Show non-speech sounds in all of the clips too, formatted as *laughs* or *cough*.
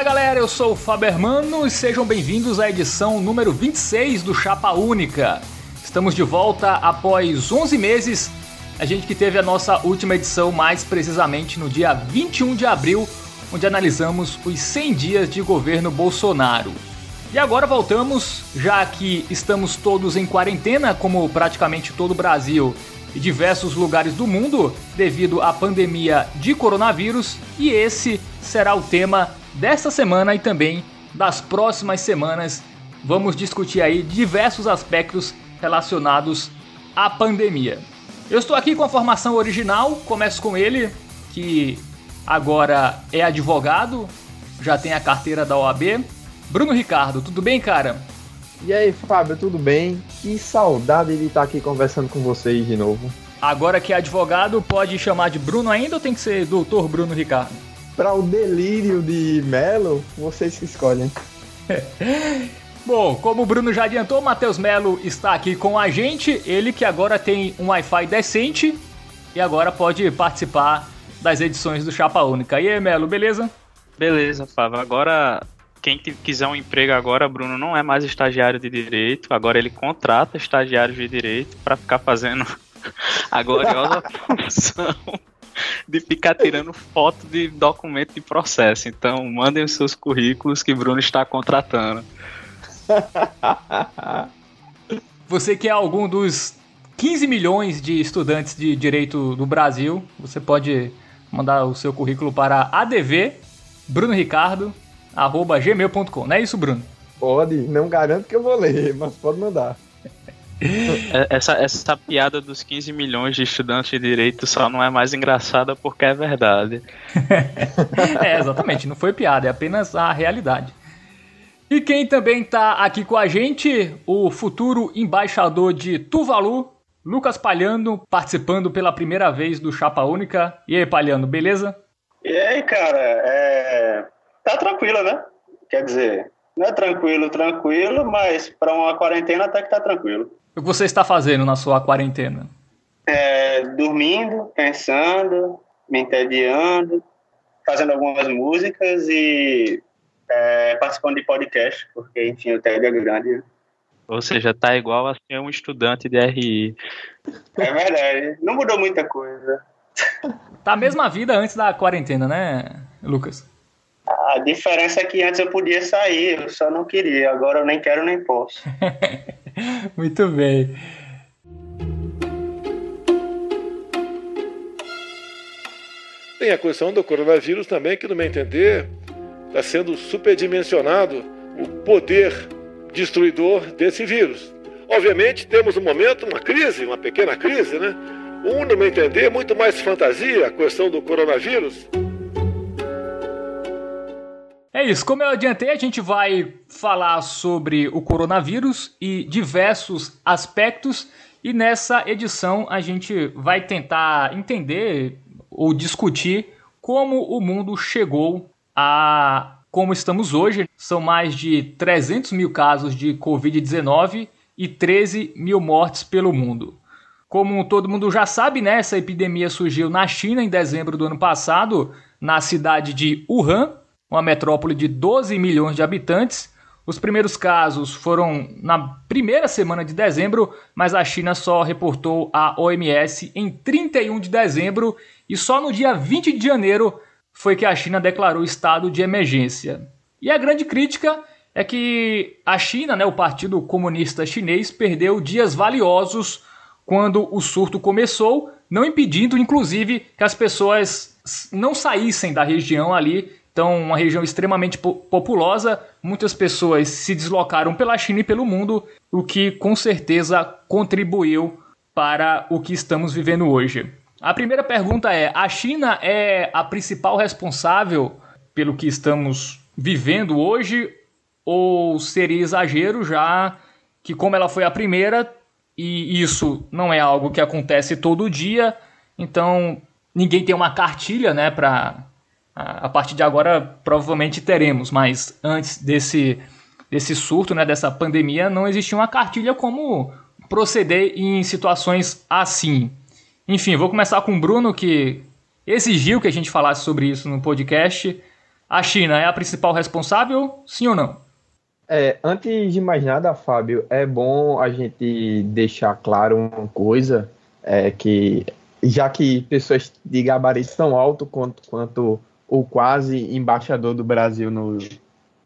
Fala galera, eu sou o Fabermano e sejam bem-vindos à edição número 26 do Chapa Única. Estamos de volta após 11 meses, a gente que teve a nossa última edição mais precisamente no dia 21 de abril, onde analisamos os 100 dias de governo Bolsonaro. E agora voltamos, já que estamos todos em quarentena, como praticamente todo o Brasil e diversos lugares do mundo, devido à pandemia de coronavírus, e esse será o tema desta semana e também das próximas semanas. Vamos discutir aí diversos aspectos relacionados à pandemia. Eu estou aqui com a formação original, começo com ele, que agora é advogado, já tem a carteira da OAB. Bruno Ricardo, tudo bem, cara? E aí, Fábio, tudo bem? Que saudade de estar aqui conversando com vocês de novo. Agora que é advogado, pode chamar de Bruno ainda ou tem que ser doutor Bruno Ricardo? Para o delírio de Melo, vocês que escolhem. *laughs* Bom, como o Bruno já adiantou, Matheus Melo está aqui com a gente. Ele que agora tem um Wi-Fi decente e agora pode participar das edições do Chapa Única. E aí, Melo, beleza? Beleza, Fábio. Agora, quem quiser um emprego agora, Bruno não é mais estagiário de direito. Agora ele contrata estagiários de direito para ficar fazendo *laughs* a gloriosa *laughs* função de ficar tirando foto de documento de processo. Então, mandem os seus currículos que Bruno está contratando. Você que é algum dos 15 milhões de estudantes de direito do Brasil, você pode mandar o seu currículo para adv Bruno Ricardo arroba gmail.com. Não é isso, Bruno? Pode, não garanto que eu vou ler, mas pode mandar. É, essa, essa piada dos 15 milhões de estudantes de direito só não é mais engraçada porque é verdade. *laughs* é, exatamente, não foi piada, é apenas a realidade. E quem também está aqui com a gente, o futuro embaixador de Tuvalu, Lucas Palhano, participando pela primeira vez do Chapa Única. E aí, Palhano, beleza? E aí, cara, é... tá tranquilo, né? Quer dizer, não é tranquilo, tranquilo, mas para uma quarentena até que tá tranquilo. O que você está fazendo na sua quarentena? É, dormindo, pensando, me entediando, fazendo algumas músicas e é, participando de podcast, porque, enfim, o tédio é grande. Ou seja, tá igual a ser um estudante de RI. É verdade, não mudou muita coisa. Tá a mesma vida antes da quarentena, né, Lucas? A diferença é que antes eu podia sair, eu só não queria, agora eu nem quero nem posso. *laughs* Muito bem. Tem a questão do coronavírus também, que no meu entender está sendo superdimensionado o poder destruidor desse vírus. Obviamente temos um momento, uma crise, uma pequena crise, né? Um, no meu entender, muito mais fantasia, a questão do coronavírus. É isso, como eu adiantei, a gente vai falar sobre o coronavírus e diversos aspectos, e nessa edição a gente vai tentar entender ou discutir como o mundo chegou a como estamos hoje. São mais de 300 mil casos de Covid-19 e 13 mil mortes pelo mundo. Como todo mundo já sabe, né, essa epidemia surgiu na China em dezembro do ano passado, na cidade de Wuhan, uma metrópole de 12 milhões de habitantes. Os primeiros casos foram na primeira semana de dezembro, mas a China só reportou a OMS em 31 de dezembro e só no dia 20 de janeiro foi que a China declarou estado de emergência. E a grande crítica é que a China, né, o Partido Comunista Chinês, perdeu dias valiosos quando o surto começou, não impedindo, inclusive, que as pessoas não saíssem da região ali. Então, uma região extremamente populosa, muitas pessoas se deslocaram pela China e pelo mundo, o que com certeza contribuiu para o que estamos vivendo hoje. A primeira pergunta é: a China é a principal responsável pelo que estamos vivendo hoje? Ou seria exagero já que, como ela foi a primeira, e isso não é algo que acontece todo dia, então ninguém tem uma cartilha, né, para a partir de agora provavelmente teremos, mas antes desse desse surto, né, dessa pandemia, não existia uma cartilha como proceder em situações assim. Enfim, vou começar com o Bruno, que exigiu que a gente falasse sobre isso no podcast. a China é a principal responsável, sim ou não? É, antes de mais nada, Fábio, é bom a gente deixar claro uma coisa, é que já que pessoas de gabarito tão alto quanto, quanto o quase embaixador do Brasil no,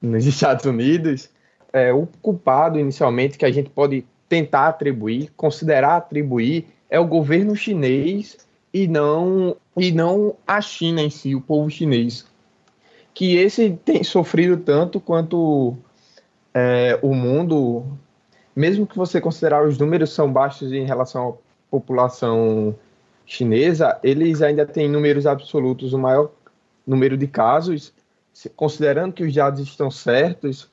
nos Estados Unidos, é, o culpado inicialmente que a gente pode tentar atribuir, considerar atribuir, é o governo chinês e não e não a China em si, o povo chinês, que esse tem sofrido tanto quanto é, o mundo, mesmo que você considerar os números são baixos em relação à população chinesa, eles ainda têm números absolutos, o maior número de casos, considerando que os dados estão certos,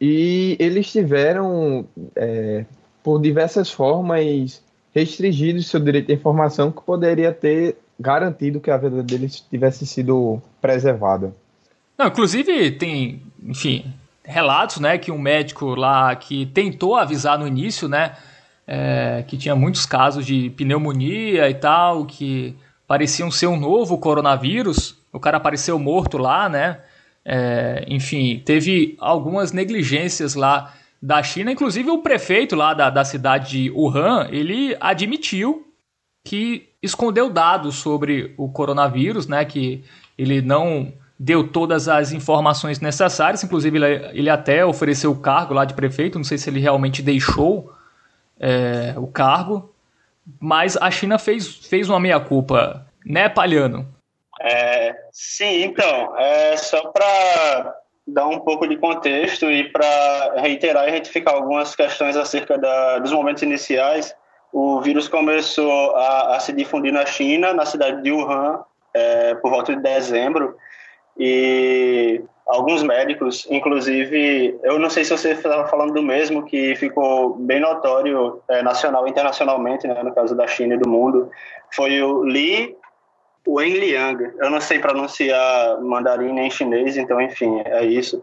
e eles tiveram, é, por diversas formas, restringido seu direito à informação que poderia ter garantido que a vida deles tivesse sido preservada. Não, inclusive tem, enfim, relatos, né, que um médico lá que tentou avisar no início, né, é, que tinha muitos casos de pneumonia e tal, que pareciam ser um novo coronavírus. O cara apareceu morto lá, né? É, enfim, teve algumas negligências lá da China, inclusive o prefeito lá da, da cidade de Wuhan, ele admitiu que escondeu dados sobre o coronavírus, né? Que ele não deu todas as informações necessárias, inclusive ele, ele até ofereceu o cargo lá de prefeito, não sei se ele realmente deixou é, o cargo, mas a China fez, fez uma meia-culpa, né, Palhano? É, sim, então, é só para dar um pouco de contexto e para reiterar e retificar algumas questões acerca da, dos momentos iniciais, o vírus começou a, a, se difundir na China, na cidade de Wuhan, é, por volta de dezembro, e alguns médicos, inclusive, eu não sei se você estava falando do mesmo, que ficou bem notório é, nacional e internacionalmente, né, no caso da China e do mundo, foi o Li Wenliang. Eu não sei pronunciar mandarim nem chinês, então, enfim, é isso.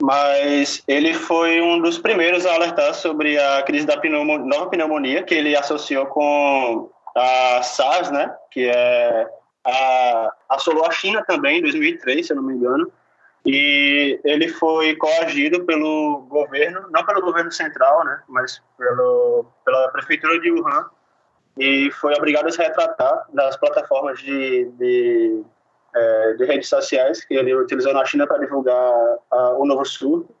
Mas ele foi um dos primeiros a alertar sobre a crise da nova pneumonia, que ele associou com a SARS, né, que é a, assolou a China também em 2003, se eu não me engano, e ele foi coagido pelo governo, não pelo governo central, né, mas pelo, pela prefeitura de Wuhan, e foi obrigado a se retratar das plataformas de, de, é, de redes sociais que ele utilizou na China para divulgar a, o novo surto.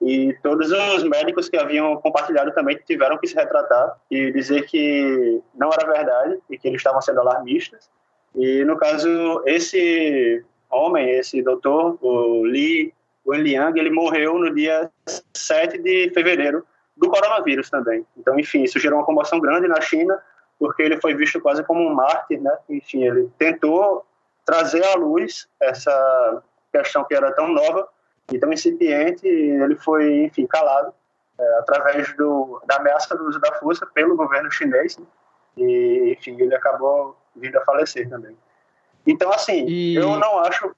E todos os médicos que haviam compartilhado também tiveram que se retratar e dizer que não era verdade e que eles estavam sendo alarmistas e, no caso, esse homem, esse doutor, o Li Wenliang, ele morreu no dia 7 de fevereiro do coronavírus também. Então, enfim, isso gerou uma comoção grande na China, porque ele foi visto quase como um mártir, né? Enfim, ele tentou trazer à luz essa questão que era tão nova e tão incipiente, e ele foi, enfim, calado é, através do, da ameaça do uso da força pelo governo chinês, né? e, enfim, ele acabou vindo a falecer também. Então, assim, e... eu não acho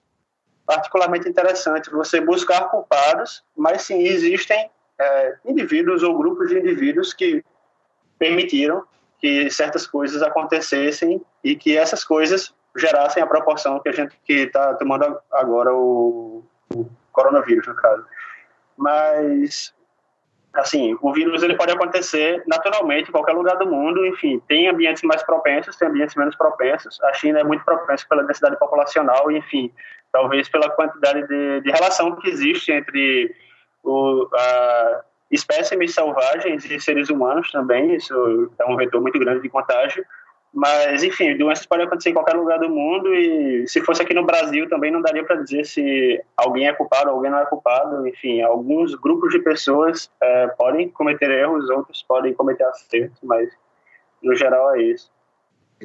particularmente interessante você buscar culpados, mas sim existem é, indivíduos ou grupos de indivíduos que permitiram que certas coisas acontecessem e que essas coisas gerassem a proporção que a gente que está tomando agora o, o coronavírus, no caso. Mas assim, o vírus ele pode acontecer naturalmente em qualquer lugar do mundo, enfim, tem ambientes mais propensos, tem ambientes menos propensos. A China é muito propensa pela densidade populacional, enfim, talvez pela quantidade de, de relação que existe entre o, a, espécimes selvagens e seres humanos também, isso é um vetor muito grande de contágio. Mas, enfim, doenças podem acontecer em qualquer lugar do mundo e se fosse aqui no Brasil também não daria para dizer se alguém é culpado ou alguém não é culpado. Enfim, alguns grupos de pessoas é, podem cometer erros, outros podem cometer acertos, mas no geral é isso.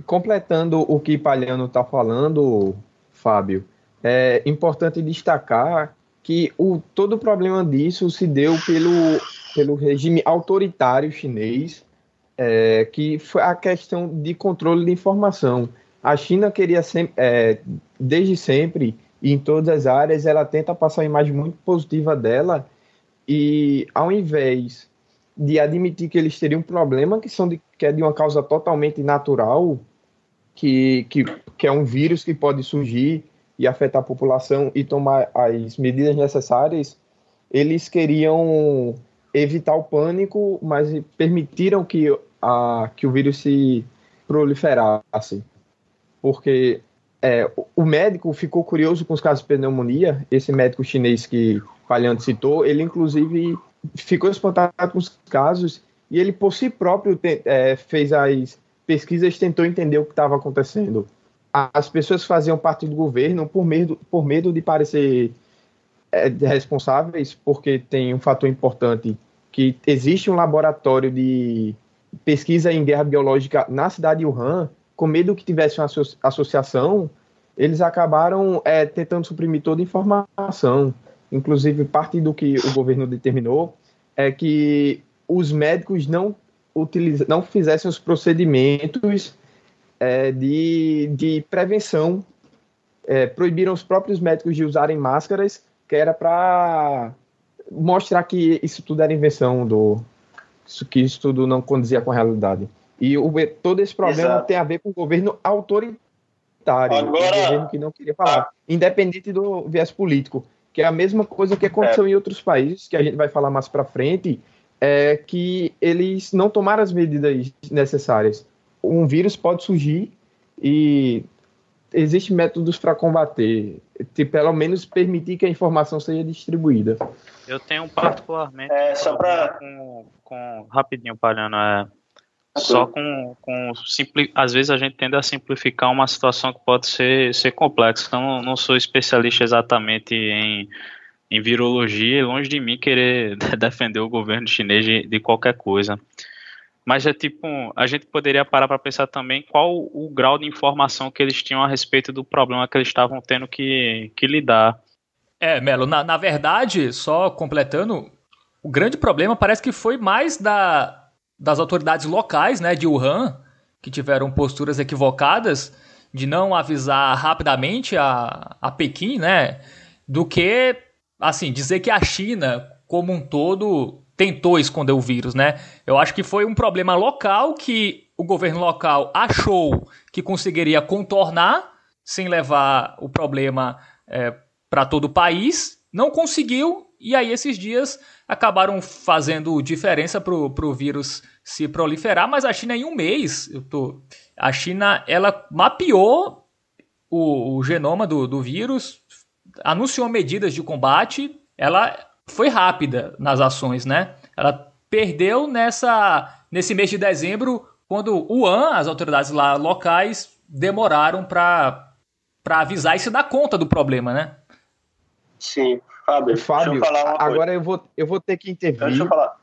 Completando o que Palhano está falando, Fábio, é importante destacar que o, todo o problema disso se deu pelo, pelo regime autoritário chinês é, que foi a questão de controle de informação. A China queria sempre, é, desde sempre, e em todas as áreas, ela tenta passar uma imagem muito positiva dela, e ao invés de admitir que eles teriam um problema, que, são de, que é de uma causa totalmente natural, que, que, que é um vírus que pode surgir e afetar a população e tomar as medidas necessárias, eles queriam evitar o pânico, mas permitiram que, a, que o vírus se proliferasse. Porque é, o médico ficou curioso com os casos de pneumonia, esse médico chinês que Palhante citou, ele inclusive ficou espantado com os casos e ele por si próprio é, fez as pesquisas, tentou entender o que estava acontecendo. As pessoas faziam parte do governo por medo, por medo de parecer é, responsáveis, porque tem um fator importante que existe um laboratório de pesquisa em guerra biológica na cidade de Wuhan, com medo que tivesse uma associação, eles acabaram é, tentando suprimir toda a informação. Inclusive, parte do que o governo determinou é que os médicos não, utiliza, não fizessem os procedimentos é, de, de prevenção. É, proibiram os próprios médicos de usarem máscaras, que era para mostrar que isso tudo era invenção do. que isso tudo não condizia com a realidade. E o, todo esse problema Exato. tem a ver com o governo autoritário, Agora... o governo que não queria falar, independente do viés político, que é a mesma coisa que aconteceu é. em outros países, que a gente vai falar mais para frente, é que eles não tomaram as medidas necessárias. Um vírus pode surgir e existem métodos para combater, de pelo menos permitir que a informação seja distribuída. Eu tenho particularmente é, só pra... com, com rapidinho parando, é, só com, com simpli, às vezes a gente tende a simplificar uma situação que pode ser, ser complexa. Então, não sou especialista exatamente em, em virologia, longe de mim querer *laughs* defender o governo chinês de, de qualquer coisa. Mas é tipo, a gente poderia parar para pensar também qual o grau de informação que eles tinham a respeito do problema que eles estavam tendo que, que lidar. É, Melo, na, na verdade, só completando, o grande problema parece que foi mais da, das autoridades locais, né, de Wuhan, que tiveram posturas equivocadas de não avisar rapidamente a, a Pequim, né, do que, assim, dizer que a China, como um todo, tentou esconder o vírus, né? Eu acho que foi um problema local que o governo local achou que conseguiria contornar sem levar o problema é, para todo o país, não conseguiu e aí esses dias acabaram fazendo diferença para o vírus se proliferar, mas a China em um mês, tô, a China ela mapeou o, o genoma do, do vírus, anunciou medidas de combate, ela foi rápida nas ações, né? Ela perdeu nessa nesse mês de dezembro, quando o Wuhan, as autoridades lá locais, demoraram para avisar e se dar conta do problema, né? Sim, Fábio. Fábio, eu agora eu vou, eu vou ter que intervir. Deixa eu falar.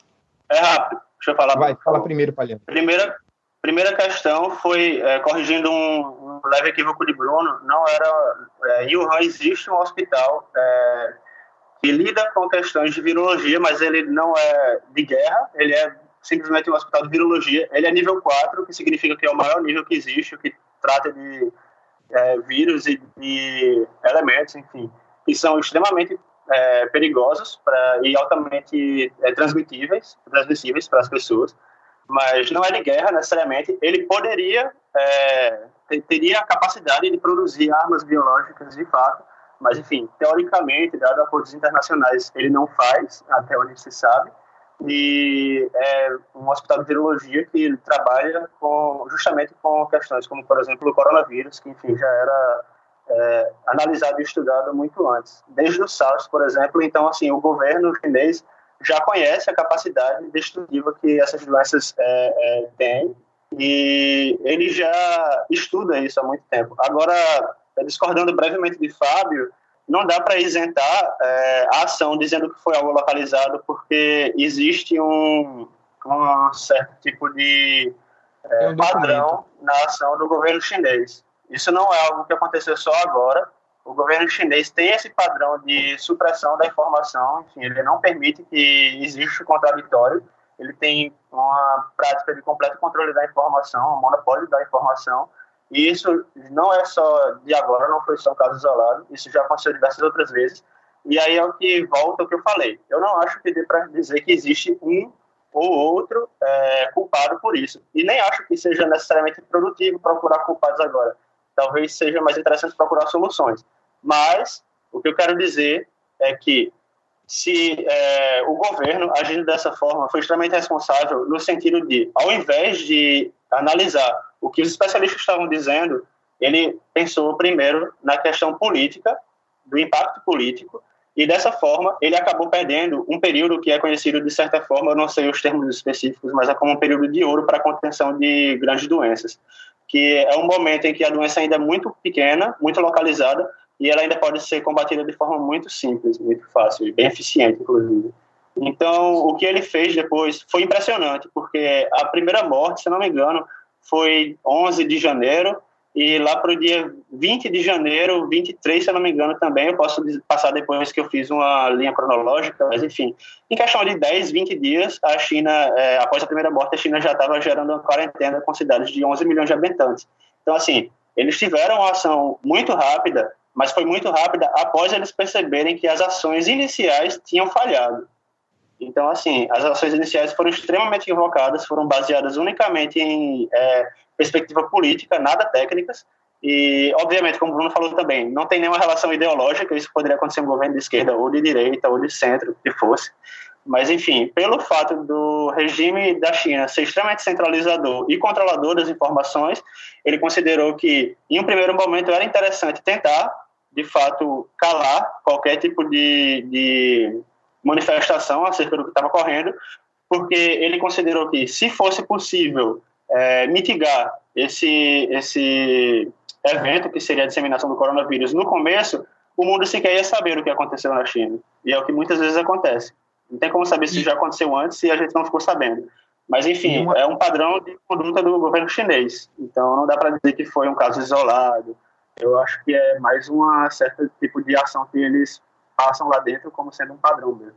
É rápido. Deixa eu falar. Vai, fala primeiro, Palhano. Primeira, primeira questão foi, é, corrigindo um, um, leve equívoco de Bruno, não era... É, em Wuhan existe um hospital é, que lida com questões de virologia, mas ele não é de guerra, ele é simplesmente um hospital de virologia. Ele é nível 4, que significa que é o maior nível que existe, que trata de é, vírus e de elementos, enfim, que são extremamente é, perigosos pra, e altamente é, transmitíveis, transmissíveis para as pessoas, mas não é de guerra necessariamente. Ele poderia, é, teria a capacidade de produzir armas biológicas de fato, mas, enfim, teoricamente, dado acordos internacionais, ele não faz, até onde se sabe. E é um hospital de virologia que trabalha com, justamente com questões como, por exemplo, o coronavírus, que, enfim, já era é, analisado e estudado muito antes. Desde o SARS, por exemplo. Então, assim, o governo chinês já conhece a capacidade destrutiva que essas doenças é, é, têm e ele já estuda isso há muito tempo. Agora, discordando brevemente de Fábio, não dá para isentar é, a ação dizendo que foi algo localizado, porque existe um, um certo tipo de é, padrão na ação do governo chinês. Isso não é algo que aconteceu só agora. O governo chinês tem esse padrão de supressão da informação, enfim, ele não permite que exista o contraditório, ele tem uma prática de completo controle da informação, um monopólio da informação, e isso não é só de agora, não foi só um caso isolado, isso já aconteceu diversas outras vezes. E aí é o que volta ao que eu falei. Eu não acho que dê para dizer que existe um ou outro é, culpado por isso. E nem acho que seja necessariamente produtivo procurar culpados agora. Talvez seja mais interessante procurar soluções. Mas o que eu quero dizer é que se é, o governo agindo dessa forma foi extremamente responsável no sentido de, ao invés de analisar o que os especialistas estavam dizendo, ele pensou primeiro na questão política, do impacto político, e dessa forma ele acabou perdendo um período que é conhecido de certa forma, eu não sei os termos específicos, mas é como um período de ouro para a contenção de grandes doenças, que é um momento em que a doença ainda é muito pequena, muito localizada, e ela ainda pode ser combatida de forma muito simples, muito fácil e bem eficiente, inclusive. Então, o que ele fez depois foi impressionante, porque a primeira morte, se não me engano, foi 11 de janeiro, e lá para o dia 20 de janeiro, 23, se eu não me engano, também, eu posso passar depois que eu fiz uma linha cronológica, mas enfim, em questão de 10, 20 dias, a China, é, após a primeira morte, a China já estava gerando uma quarentena com cidades de 11 milhões de habitantes. Então, assim, eles tiveram uma ação muito rápida, mas foi muito rápida após eles perceberem que as ações iniciais tinham falhado. Então, assim, as ações iniciais foram extremamente equivocadas, foram baseadas unicamente em é, perspectiva política, nada técnicas, e, obviamente, como o Bruno falou também, não tem nenhuma relação ideológica, isso poderia acontecer em governo de esquerda ou de direita ou de centro, que fosse. Mas, enfim, pelo fato do regime da China ser extremamente centralizador e controlador das informações, ele considerou que, em um primeiro momento, era interessante tentar, de fato, calar qualquer tipo de, de manifestação acerca do que estava ocorrendo, porque ele considerou que, se fosse possível é, mitigar esse, esse evento, que seria a disseminação do coronavírus, no começo, o mundo sequer ia saber o que aconteceu na China. E é o que muitas vezes acontece. Não tem como saber se já aconteceu antes e a gente não ficou sabendo. Mas, enfim, é um padrão de conduta do governo chinês. Então, não dá para dizer que foi um caso isolado. Eu acho que é mais uma certa tipo de ação que eles passam lá dentro como sendo um padrão mesmo.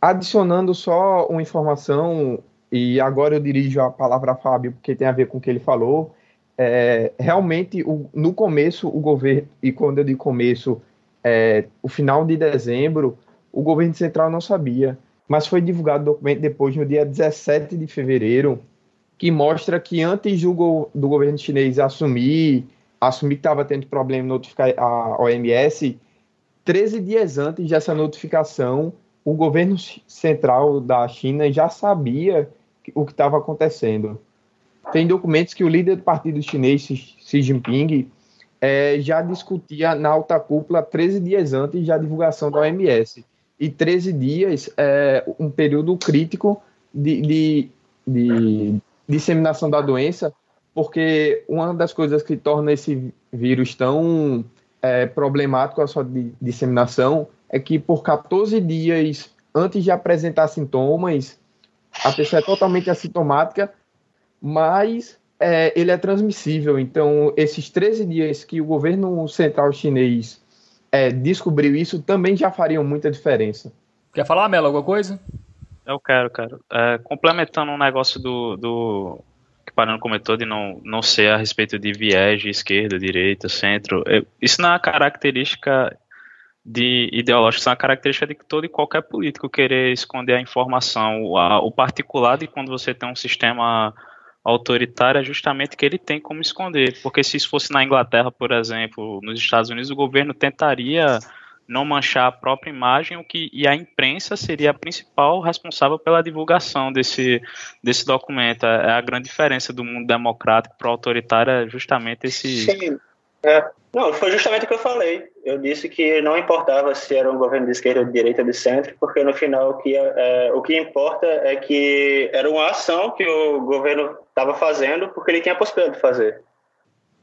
Adicionando só uma informação, e agora eu dirijo a palavra a Fábio, porque tem a ver com o que ele falou. É, realmente, o, no começo, o governo, e quando eu digo começo, é, o final de dezembro, o governo central não sabia, mas foi divulgado o documento depois, no dia 17 de fevereiro, que mostra que antes do, do governo chinês assumir, assumir que estava tendo problema em notificar a OMS, 13 dias antes dessa notificação, o governo central da China já sabia o que estava acontecendo. Tem documentos que o líder do partido chinês, Xi Jinping, é, já discutia na alta cúpula 13 dias antes da divulgação da OMS. E 13 dias é um período crítico de, de, de disseminação da doença, porque uma das coisas que torna esse vírus tão é, problemático a sua disseminação é que por 14 dias antes de apresentar sintomas, a pessoa é totalmente assintomática, mas é, ele é transmissível. Então, esses 13 dias que o governo central chinês é, descobriu isso também já fariam muita diferença. Quer falar, Melo, alguma coisa? Eu quero, cara. É, complementando um negócio do, do, que Parano comentou de não, não ser a respeito de viés de esquerda, direita, centro. Isso não é uma característica de ideológica, isso é uma característica de todo e qualquer político querer esconder a informação. O particular de quando você tem um sistema autoritário é justamente que ele tem como esconder. Porque se isso fosse na Inglaterra, por exemplo, nos Estados Unidos, o governo tentaria não manchar a própria imagem, o que e a imprensa seria a principal responsável pela divulgação desse, desse documento. É a grande diferença do mundo democrático para o autoritário é justamente esse. Sim. É. Não, foi justamente o que eu falei. Eu disse que não importava se era um governo de esquerda, de direita ou de centro, porque no final o que, é, o que importa é que era uma ação que o governo estava fazendo porque ele tinha a possibilidade de fazer.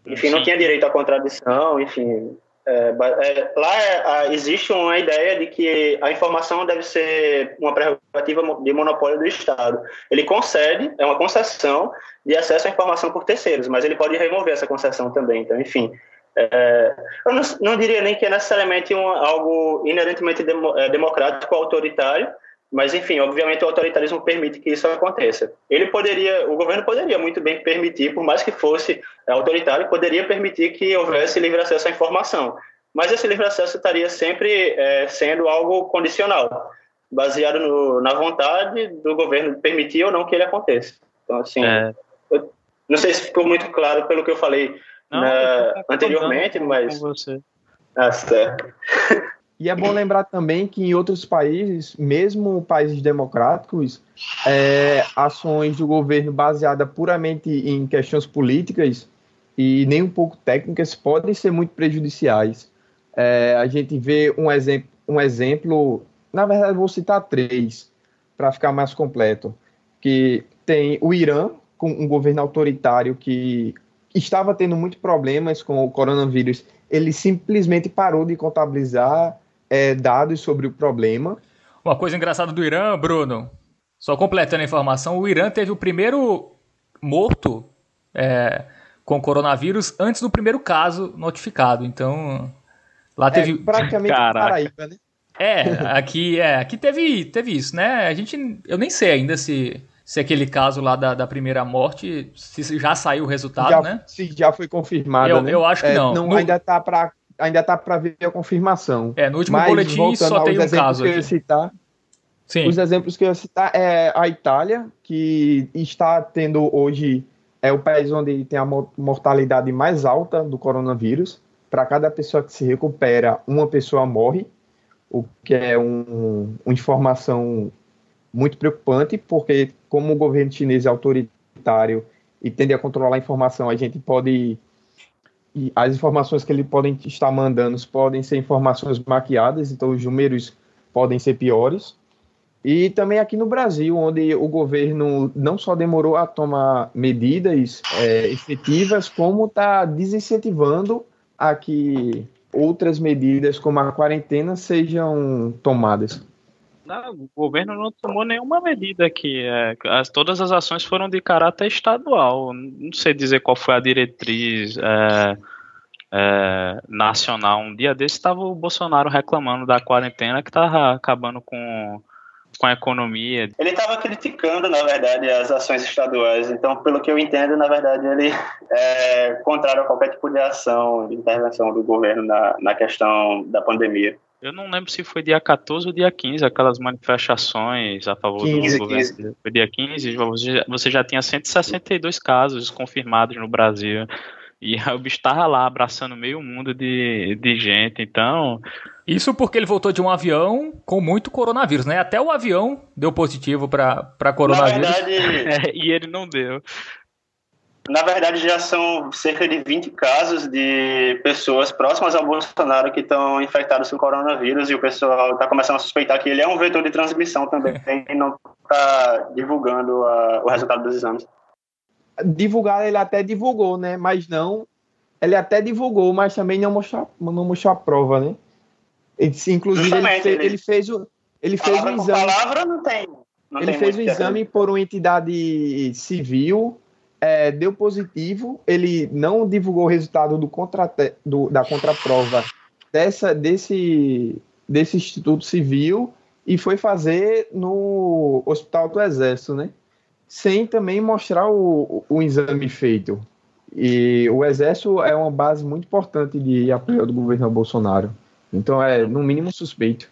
Enfim, Sim. não tinha direito à contradição, enfim, é, é, lá é, existe uma ideia de que a informação deve ser uma prerrogativa de monopólio do Estado. Ele concede, é uma concessão de acesso à informação por terceiros, mas ele pode remover essa concessão também. Então, enfim, é, eu não, não, diria nem que é necessariamente um, algo inerentemente demo, é, democrático ou autoritário, mas, enfim, obviamente o autoritarismo permite que isso aconteça. Ele poderia, o governo poderia muito bem permitir, por mais que fosse autoritário, poderia permitir que houvesse livre acesso à informação. Mas esse livre acesso estaria sempre é, sendo algo condicional, baseado no, na vontade do governo permitir ou não que ele aconteça. Então, assim, é. eu, não sei se ficou muito claro pelo que eu falei não, na, eu anteriormente, mas. Ah, certo. *laughs* E é bom lembrar também que em outros países, mesmo países democráticos, é, ações do governo baseadas puramente em questões políticas e nem um pouco técnicas podem ser muito prejudiciais. É, a gente vê um exemplo, um exemplo, na verdade vou citar três para ficar mais completo, que tem o Irã com um governo autoritário que estava tendo muitos problemas com o coronavírus, ele simplesmente parou de contabilizar é, dados sobre o problema. Uma coisa engraçada do Irã, Bruno, só completando a informação, o Irã teve o primeiro morto é, com coronavírus antes do primeiro caso notificado. Então, lá é, teve. É, praticamente Caraca. Paraíba, né? É, aqui, é, aqui teve, teve isso, né? A gente. Eu nem sei ainda se, se aquele caso lá da, da primeira morte, se já saiu o resultado, já, né? Se já foi confirmado. Eu, né? eu acho que é, não. não no... Ainda tá para ainda tá para ver a confirmação. É, no último Mas, boletim só tem um caso que aqui. Eu citar, Sim. Os exemplos que eu ia citar é a Itália, que está tendo hoje é o país onde tem a mortalidade mais alta do coronavírus. Para cada pessoa que se recupera, uma pessoa morre, o que é um, uma informação muito preocupante, porque como o governo chinês é autoritário e tende a controlar a informação, a gente pode e as informações que ele podem estar mandando podem ser informações maquiadas, então os números podem ser piores. E também aqui no Brasil, onde o governo não só demorou a tomar medidas é, efetivas, como está desincentivando a que outras medidas, como a quarentena, sejam tomadas. Não, o governo não tomou nenhuma medida aqui. É, as, todas as ações foram de caráter estadual. Não sei dizer qual foi a diretriz é, é, nacional. Um dia desse estava o Bolsonaro reclamando da quarentena que estava acabando com com a economia. Ele estava criticando, na verdade, as ações estaduais. Então, pelo que eu entendo, na verdade, ele é contrário a qualquer tipo de ação, de intervenção do governo na, na questão da pandemia. Eu não lembro se foi dia 14 ou dia 15, aquelas manifestações a favor 15, do governo. 15. Foi dia 15, você já tinha 162 casos confirmados no Brasil. E *laughs* o bicho tava lá abraçando meio mundo de, de gente, então. Isso porque ele voltou de um avião com muito coronavírus, né? Até o avião deu positivo para coronavírus. Na verdade, *laughs* é, e ele não deu. Na verdade, já são cerca de 20 casos de pessoas próximas ao Bolsonaro que estão infectadas com coronavírus e o pessoal está começando a suspeitar que ele é um vetor de transmissão também e não está divulgando a, o resultado dos exames divulgar, ele até divulgou, né? Mas não. Ele até divulgou, mas também não mostrou, não mostrou a prova, né? Ele, inclusive, ele, fez, ele, fez o. Ele fez o exame. palavra não tem. Não ele tem fez o exame por uma entidade civil, é, deu positivo. Ele não divulgou o resultado do contra, do, da contraprova dessa, desse, desse Instituto Civil e foi fazer no Hospital do Exército, né? sem também mostrar o, o exame feito. E o Exército é uma base muito importante de apoio do governo Bolsonaro. Então é, no mínimo, suspeito.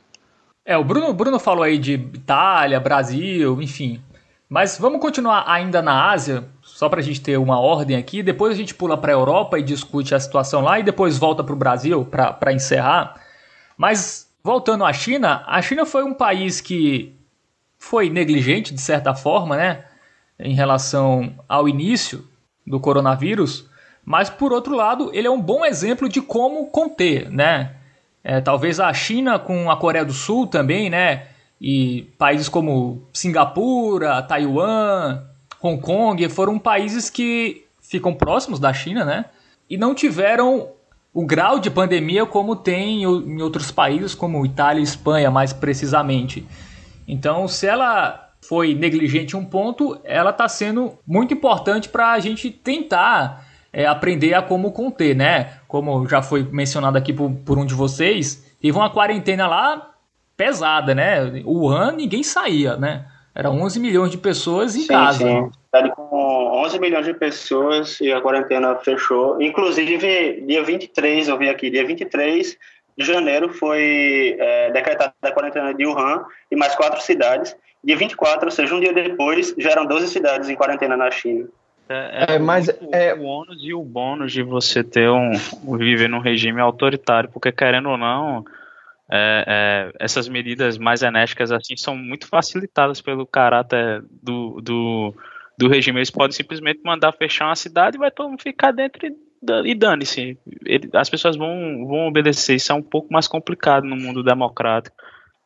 É, o Bruno, Bruno falou aí de Itália, Brasil, enfim. Mas vamos continuar ainda na Ásia, só para a gente ter uma ordem aqui. Depois a gente pula para a Europa e discute a situação lá, e depois volta para o Brasil para encerrar. Mas voltando à China, a China foi um país que foi negligente, de certa forma, né? em relação ao início do coronavírus, mas por outro lado, ele é um bom exemplo de como conter, né? É, talvez a China com a Coreia do Sul também, né? E países como Singapura, Taiwan, Hong Kong foram países que ficam próximos da China, né? E não tiveram o grau de pandemia como tem em outros países, como Itália e Espanha, mais precisamente. Então, se ela foi negligente em um ponto, ela está sendo muito importante para a gente tentar é, aprender a como conter, né? Como já foi mencionado aqui por, por um de vocês, teve uma quarentena lá pesada, né? O Wuhan ninguém saía, né? Era 11 milhões de pessoas em sim, casa. Sim. Tá com 11 milhões de pessoas e a quarentena fechou. Inclusive, dia 23, eu vi aqui, dia 23 de janeiro foi é, decretada a quarentena de Wuhan e mais quatro cidades. Dia 24, ou seja, um dia depois, já eram 12 cidades em quarentena na China. É, é, é mas o, é... o ônus e o bônus de você ter um viver num regime autoritário, porque querendo ou não, é, é, essas medidas mais enérgicas assim são muito facilitadas pelo caráter do, do, do regime. Eles podem simplesmente mandar fechar uma cidade e vai todo mundo ficar dentro e, e dane-se. As pessoas vão, vão obedecer. Isso é um pouco mais complicado no mundo democrático.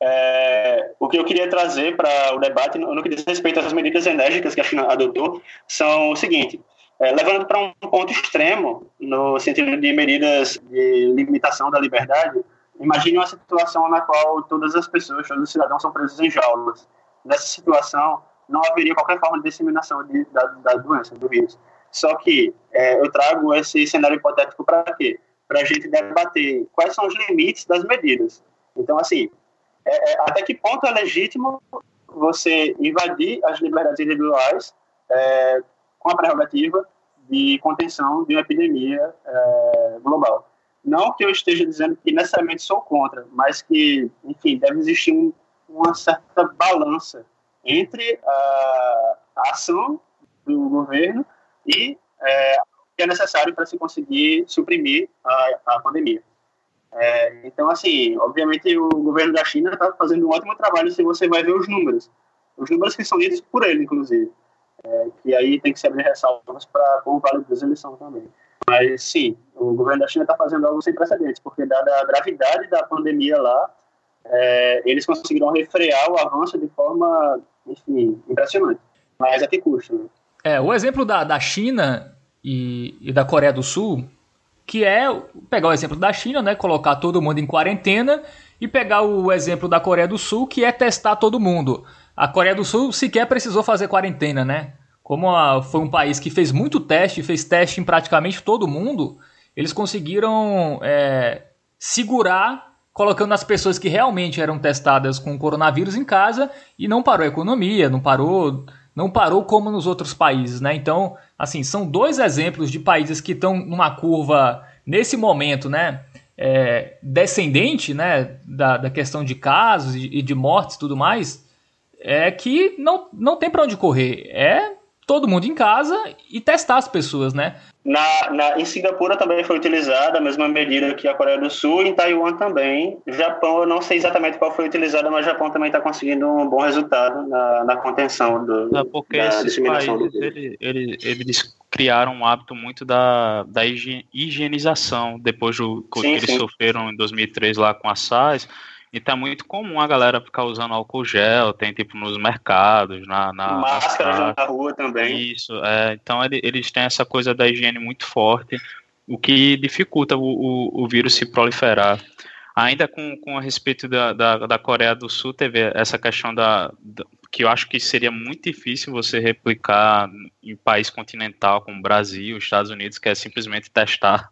É, o que eu queria trazer para o debate, no que diz respeito às medidas enérgicas que a China adotou, são o seguinte: é, levando para um ponto extremo, no sentido de medidas de limitação da liberdade, Imagine uma situação na qual todas as pessoas, todos os cidadãos são presos em jaulas. Nessa situação, não haveria qualquer forma de disseminação de, da, da doença, do vírus. Só que é, eu trago esse cenário hipotético para quê? Para a gente debater quais são os limites das medidas. Então, assim, é, é, até que ponto é legítimo você invadir as liberdades individuais é, com a prerrogativa de contenção de uma epidemia é, global? Não que eu esteja dizendo que necessariamente sou contra, mas que, enfim, deve existir um, uma certa balança entre a, a, ação do governo e é, o que é necessário para se conseguir suprimir a, a pandemia. É, então, assim, obviamente o governo da China está fazendo um ótimo trabalho se você vai ver os números. Os números que são lidos por ele, inclusive. É, que aí tem que se abrir ressalvas para o vale das eleições também. Mas sim, o governo da China está fazendo algo sem precedentes, porque dada a gravidade da pandemia lá, é, eles conseguiram refrear o avanço de forma, enfim, impressionante. Mas a que custo? Né? É, o exemplo da, da China e, e da Coreia do Sul, que é pegar o exemplo da China, né, colocar todo mundo em quarentena, e pegar o exemplo da Coreia do Sul, que é testar todo mundo. A Coreia do Sul sequer precisou fazer quarentena, né? Como a, foi um país que fez muito teste, fez teste em praticamente todo mundo, eles conseguiram é, segurar colocando as pessoas que realmente eram testadas com coronavírus em casa e não parou a economia, não parou, não parou como nos outros países, né? Então, assim, são dois exemplos de países que estão numa curva nesse momento, né? É, descendente, né? Da, da questão de casos e, e de mortes, e tudo mais, é que não, não tem para onde correr. É todo mundo em casa e testar as pessoas, né? Na, na, em Singapura também foi utilizada a mesma medida que a Coreia do Sul, em Taiwan também. Japão, eu não sei exatamente qual foi utilizada, mas o Japão também está conseguindo um bom resultado na, na contenção do, é porque da disseminação países, do. Ele, ele, eles criaram um hábito muito da, da higienização depois do que sim, eles sim. sofreram em 2003 lá com a SARS e tá muito comum a galera ficar usando álcool gel, tem tipo nos mercados, na. na Máscara na rua também. Isso, é, então ele, eles têm essa coisa da higiene muito forte, o que dificulta o, o, o vírus se proliferar. Ainda com, com a respeito da, da, da Coreia do Sul, teve essa questão da, da, que eu acho que seria muito difícil você replicar em país continental como Brasil, Estados Unidos, que é simplesmente testar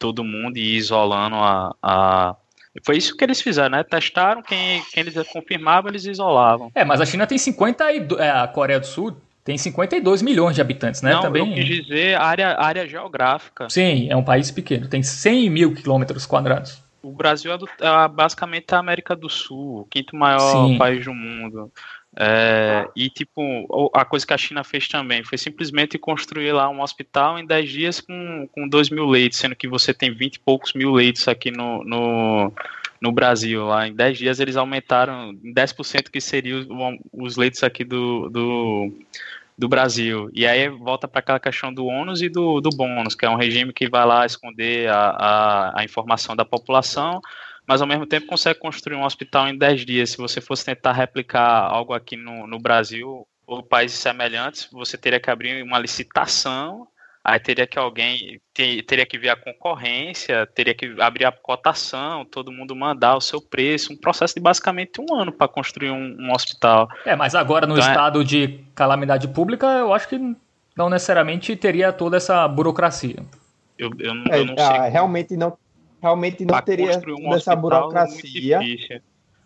todo mundo e ir isolando a, a foi isso que eles fizeram, né? Testaram, quem, quem eles confirmavam, eles isolavam. É, mas a China tem 52. É, a Coreia do Sul tem 52 milhões de habitantes, né? Não, Também... eu quis dizer área, área geográfica. Sim, é um país pequeno, tem 100 mil quilômetros quadrados. O Brasil é, do, é basicamente a América do Sul, o quinto maior Sim. país do mundo. É, e, tipo, a coisa que a China fez também foi simplesmente construir lá um hospital em 10 dias com, com 2 mil leitos, sendo que você tem 20 e poucos mil leitos aqui no, no, no Brasil. Lá em 10 dias eles aumentaram em 10% que seriam os leitos aqui do, do, do Brasil. E aí volta para aquela questão do ônus e do, do bônus, que é um regime que vai lá esconder a, a, a informação da população mas ao mesmo tempo consegue construir um hospital em 10 dias. Se você fosse tentar replicar algo aqui no, no Brasil ou países semelhantes, você teria que abrir uma licitação, aí teria que alguém ter, teria que ver a concorrência, teria que abrir a cotação, todo mundo mandar o seu preço, um processo de basicamente um ano para construir um, um, hospital. É, mas agora no então, é estado é... de calamidade pública, eu acho que não necessariamente teria toda essa burocracia. Eu, eu, eu é, não sei. Ah, realmente não realmente não teria toda essa burocracia.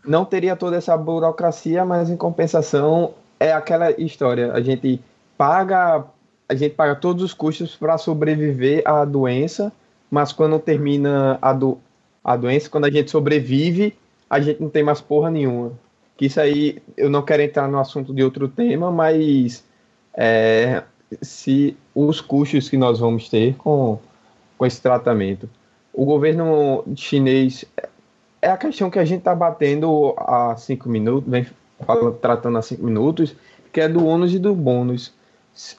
Não teria toda essa burocracia, mas em compensação é aquela história. A gente paga, a gente paga todos os custos para sobreviver à doença, mas quando termina a, do, a doença, quando a gente sobrevive, a gente não tem mais porra nenhuma. Que isso aí, eu não quero entrar no assunto de outro tema, mas é, se os custos que nós vamos ter com, com esse tratamento. O governo chinês é a questão que a gente está batendo há cinco minutos, vem falando, tratando há cinco minutos, que é do ônus e do bônus.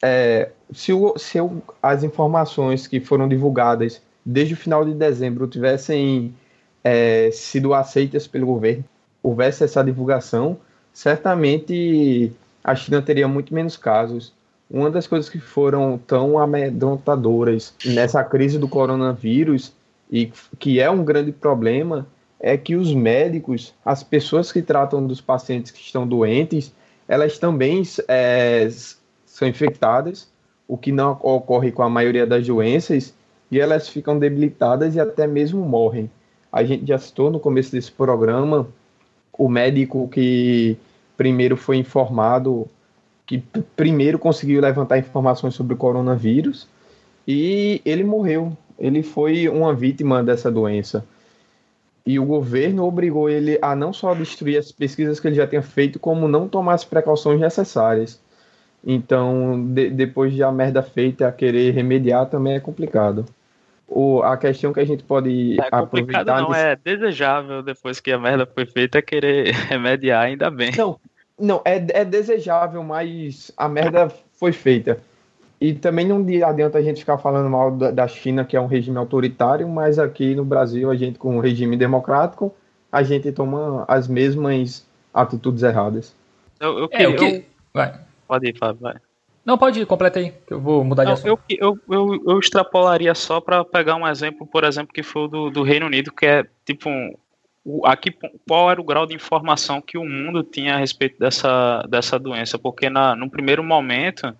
É, se, o, se o, as informações que foram divulgadas desde o final de dezembro tivessem é, sido aceitas pelo governo, houvesse essa divulgação, certamente a China teria muito menos casos. Uma das coisas que foram tão amedrontadoras nessa crise do coronavírus e que é um grande problema é que os médicos, as pessoas que tratam dos pacientes que estão doentes, elas também é, são infectadas, o que não ocorre com a maioria das doenças, e elas ficam debilitadas e até mesmo morrem. A gente já citou no começo desse programa o médico que primeiro foi informado, que primeiro conseguiu levantar informações sobre o coronavírus, e ele morreu. Ele foi uma vítima dessa doença. E o governo obrigou ele a não só destruir as pesquisas que ele já tinha feito, como não tomar as precauções necessárias. Então, de, depois de a merda feita, a querer remediar também é complicado. O, a questão que a gente pode é complicado não, é desejável depois que a merda foi feita querer *laughs* remediar, ainda bem. Não, não é, é desejável, mas a merda foi feita. E também não adianta a gente ficar falando mal da China, que é um regime autoritário, mas aqui no Brasil, a gente, com um regime democrático, a gente toma as mesmas atitudes erradas. Eu, eu, é, o que... Eu... Vai. Pode ir, Fábio, vai. Não, pode ir, completa aí, que eu vou mudar de assunto. Eu, eu, eu, eu extrapolaria só para pegar um exemplo, por exemplo, que foi o do, do Reino Unido, que é tipo um, aqui qual era o grau de informação que o mundo tinha a respeito dessa, dessa doença, porque na, no primeiro momento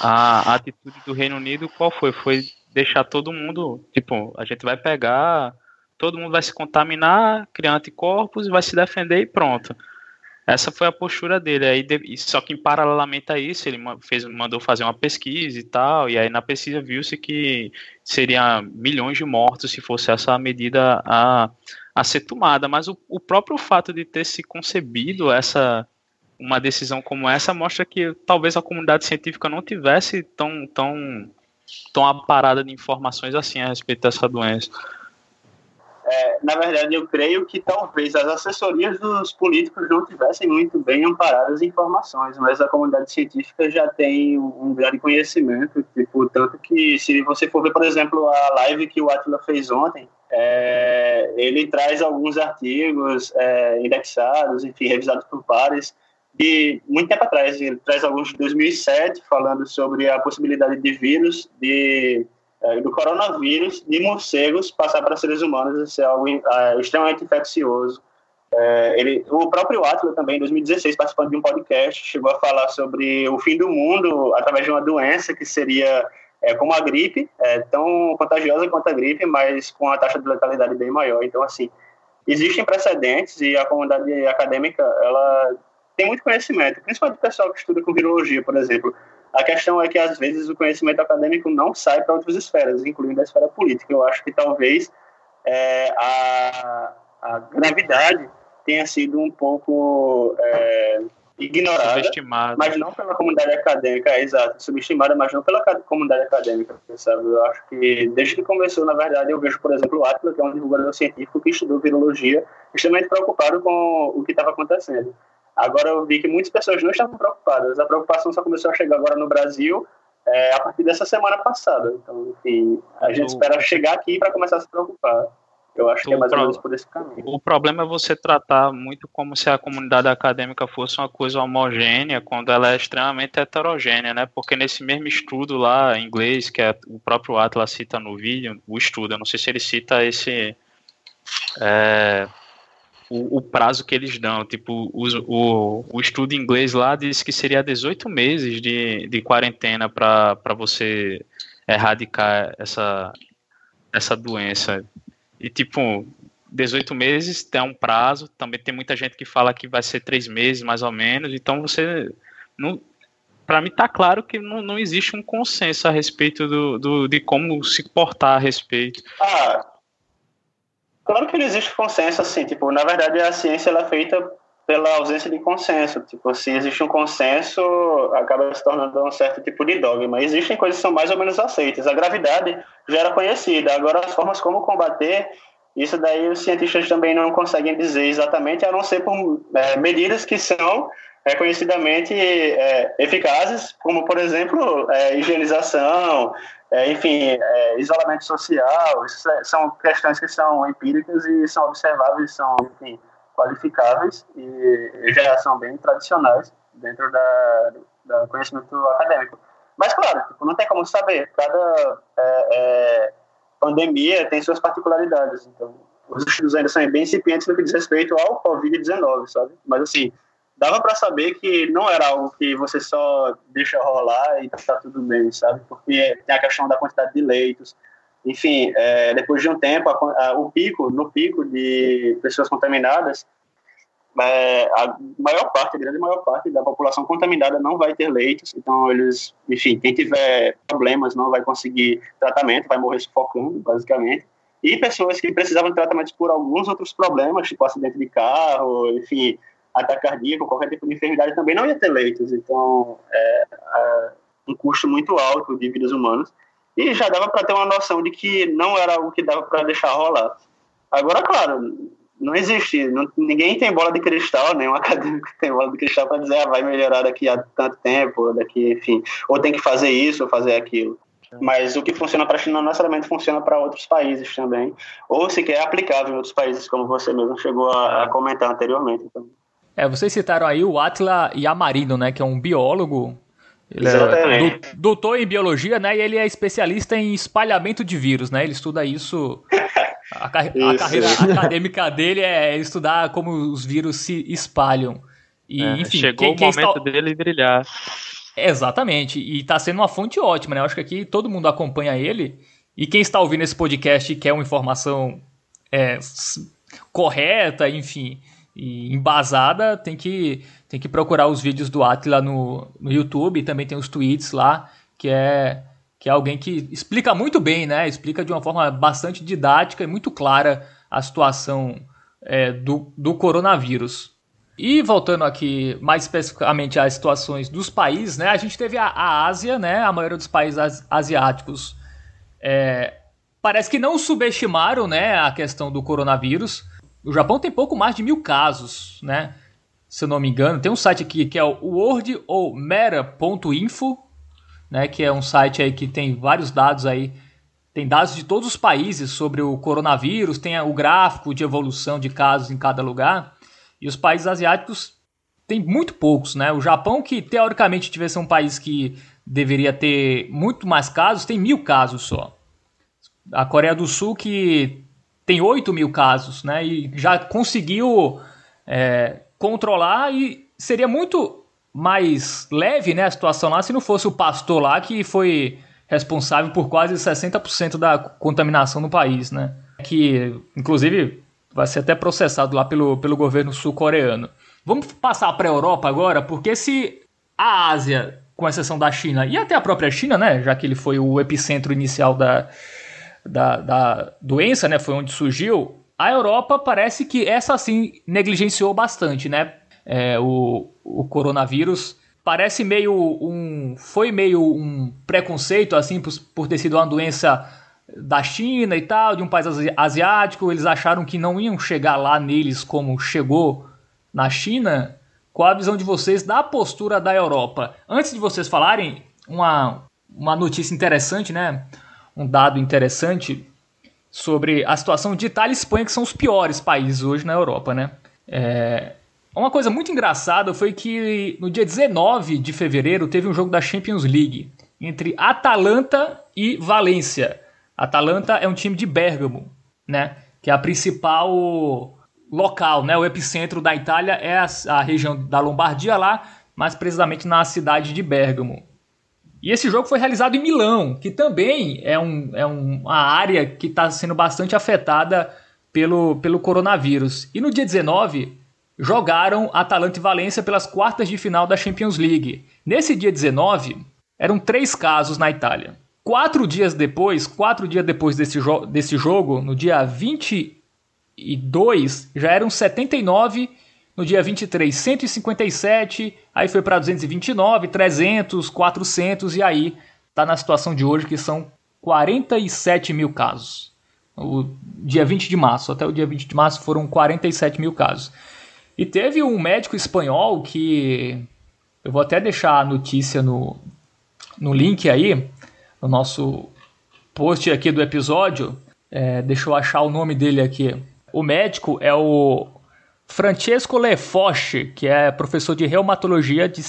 a, atitude do Reino Unido qual foi? Foi deixar todo mundo, tipo, a gente vai pegar, todo mundo vai se contaminar, criar anticorpos vai se defender e pronto. Essa foi a postura dele. Aí, só que, em paralelamente a isso, ele fez, mandou fazer uma pesquisa e tal. E aí, na pesquisa, viu-se que seria milhões de mortos se fosse essa medida a, a ser tomada. Mas o, o próprio fato de ter se concebido essa uma decisão como essa mostra que talvez a comunidade científica não tivesse tão, tão, tão aparada de informações assim a respeito dessa doença. É, na verdade, eu creio que talvez as assessorias dos políticos não tivessem muito bem amparadas informações, mas a comunidade científica já tem um grande conhecimento, tipo, tanto que se você for ver, por exemplo, a live que o Atila fez ontem, é, ele traz alguns artigos é, indexados, enfim, revisados por pares, de muito tempo atrás, ele traz alguns de 2007, falando sobre a possibilidade de vírus de é, do coronavírus de morcegos passar para seres humanos e ser algo é, extremamente infeccioso. É, ele, o próprio Atlas também, em 2016, participando de um podcast, chegou a falar sobre o fim do mundo através de uma doença que seria é, como a gripe, é, tão contagiosa quanto a gripe, mas com a taxa de letalidade bem maior. Então, assim, existem precedentes e a comunidade acadêmica, ela tem muito conhecimento, principalmente o pessoal que estuda com virologia, por exemplo. A questão é que, às vezes, o conhecimento acadêmico não sai para outras esferas, incluindo a esfera política. Eu acho que talvez é, a, a, gravidade tenha sido um pouco é, ignorada, mas não pela comunidade acadêmica, é, exato, subestimada, mas não pela comunidade acadêmica, sabe? Eu acho que, desde que começou, na verdade, eu vejo, por exemplo, o Atlas, que é um divulgador científico que estudou virologia, extremamente preocupado com o que estava acontecendo. Agora eu vi que muitas pessoas não estavam preocupadas. A preocupação só começou a chegar agora no Brasil é, a partir dessa semana passada. Então, enfim, a gente espera chegar aqui para começar a se preocupar. Eu acho que é mais ou menos por esse caminho. O problema é você tratar muito como se a comunidade acadêmica fosse uma coisa homogênea, quando ela é extremamente heterogênea, né? Porque nesse mesmo estudo lá em inglês, que é, o próprio Atlas cita no vídeo, o estudo, eu não sei se ele cita esse. É, o, o, prazo que eles dão. Tipo, o, o, o estudo inglês lá diz que seria 18 meses de, de quarentena para você erradicar essa, essa doença. E, tipo, 18 meses tem um prazo. Também tem muita gente que fala que vai ser três meses, mais ou menos. Então, você. Não, para mim tá claro que não, não existe um consenso a respeito do, do, de como se portar a respeito. Ah, Claro que não existe consenso, assim, tipo, na verdade a ciência ela é feita pela ausência de consenso. Tipo, se existe um consenso, acaba se tornando um certo tipo de dogma. Existem coisas que são mais ou menos aceitas. A gravidade já era conhecida. Agora, as formas como combater, isso daí os cientistas também não conseguem dizer exatamente, a não ser por é, medidas que são reconhecidamente é, eficazes, como, por exemplo, é, higienização, é, enfim, é, isolamento social. É, são questões que são empíricas e são observáveis, são, enfim, qualificáveis e já são bem tradicionais dentro da, do conhecimento acadêmico. Mas, claro, tipo, não tem como saber. Cada é, é, pandemia tem suas particularidades. Então, os estudos ainda são bem incipientes no que diz respeito ao Covid-19, sabe? Mas, assim, dava para saber que não era algo que você só deixa rolar e tá tudo bem, sabe? Porque tem a questão da quantidade de leitos, enfim, é, depois de um tempo, a, a, o pico, no pico de pessoas contaminadas, é, a maior parte, a grande maior parte da população contaminada não vai ter leitos, então eles, enfim, quem tiver problemas não vai conseguir tratamento, vai morrer sufocando, basicamente. E pessoas que precisavam de tratamento por alguns outros problemas, tipo acidente de carro, enfim, ataque cardíaco, qualquer tipo de enfermidade, também não ia ter leitos. Então, é, é um custo muito alto de vidas humanas e já dava para ter uma noção de que não era algo que dava para deixar rolar. Agora, claro, não existe, não, ninguém tem bola de cristal, nenhum *laughs* acadêmico tem bola de cristal para dizer ah, vai melhorar daqui a tanto tempo, daqui, enfim, ou tem que fazer isso ou fazer aquilo. Mas o que funciona para a China não necessariamente funciona para outros países também, ou sequer é aplicável em outros países, como você mesmo chegou a, a comentar anteriormente. Então. É, vocês citaram aí o Atila Yamarino, né, que é um biólogo ele Exatamente. é doutor em biologia, né? E ele é especialista em espalhamento de vírus, né? Ele estuda isso. A, car isso. a carreira *laughs* acadêmica dele é estudar como os vírus se espalham. E, é, enfim, chegou quem, o momento está... dele brilhar. Exatamente. E está sendo uma fonte ótima, né? Eu acho que aqui todo mundo acompanha ele. E quem está ouvindo esse podcast e quer uma informação é, correta, enfim, e embasada, tem que tem que procurar os vídeos do Atila no, no YouTube, também tem os tweets lá, que é que é alguém que explica muito bem, né? Explica de uma forma bastante didática e muito clara a situação é, do, do coronavírus. E voltando aqui mais especificamente às situações dos países, né? A gente teve a, a Ásia, né? A maioria dos países asiáticos é, parece que não subestimaram, né? A questão do coronavírus. O Japão tem pouco mais de mil casos, né? se eu não me engano. Tem um site aqui que é o Word ou Mera.info, né, que é um site aí que tem vários dados aí, tem dados de todos os países sobre o coronavírus, tem o gráfico de evolução de casos em cada lugar. E os países asiáticos tem muito poucos, né? O Japão, que teoricamente tivesse um país que deveria ter muito mais casos, tem mil casos só. A Coreia do Sul, que tem 8 mil casos, né? E já conseguiu é, controlar e seria muito mais leve né, a situação lá se não fosse o pastor lá que foi responsável por quase 60% da contaminação no país, né? Que, inclusive, vai ser até processado lá pelo, pelo governo sul-coreano. Vamos passar para a Europa agora, porque se a Ásia, com exceção da China, e até a própria China, né, já que ele foi o epicentro inicial da, da, da doença, né, foi onde surgiu, a Europa parece que essa sim negligenciou bastante, né? É, o, o coronavírus parece meio um. Foi meio um preconceito, assim, por, por ter sido uma doença da China e tal, de um país asiático. Eles acharam que não iam chegar lá neles como chegou na China. Qual a visão de vocês da postura da Europa? Antes de vocês falarem, uma, uma notícia interessante, né? Um dado interessante sobre a situação de Itália e Espanha, que são os piores países hoje na Europa, né? É... Uma coisa muito engraçada foi que no dia 19 de fevereiro teve um jogo da Champions League entre Atalanta e Valência. Atalanta é um time de Bergamo, né? Que é a principal local, né? O epicentro da Itália é a, a região da Lombardia lá, mais precisamente na cidade de Bergamo. E esse jogo foi realizado em Milão, que também é, um, é uma área que está sendo bastante afetada pelo, pelo coronavírus. E no dia 19, jogaram Atalanta e Valência pelas quartas de final da Champions League. Nesse dia 19, eram três casos na Itália. Quatro dias depois, quatro dias depois desse, jo desse jogo, no dia 22, já eram 79 No dia 23, 157, aí foi para 229, 300, 400 e aí está na situação de hoje que são 47 mil casos. O dia 20 de março, até o dia 20 de março foram 47 mil casos. E teve um médico espanhol que. Eu vou até deixar a notícia no, no link aí, no nosso post aqui do episódio. É, deixa eu achar o nome dele aqui. O médico é o Francesco Lefoche, que é professor de reumatologia de,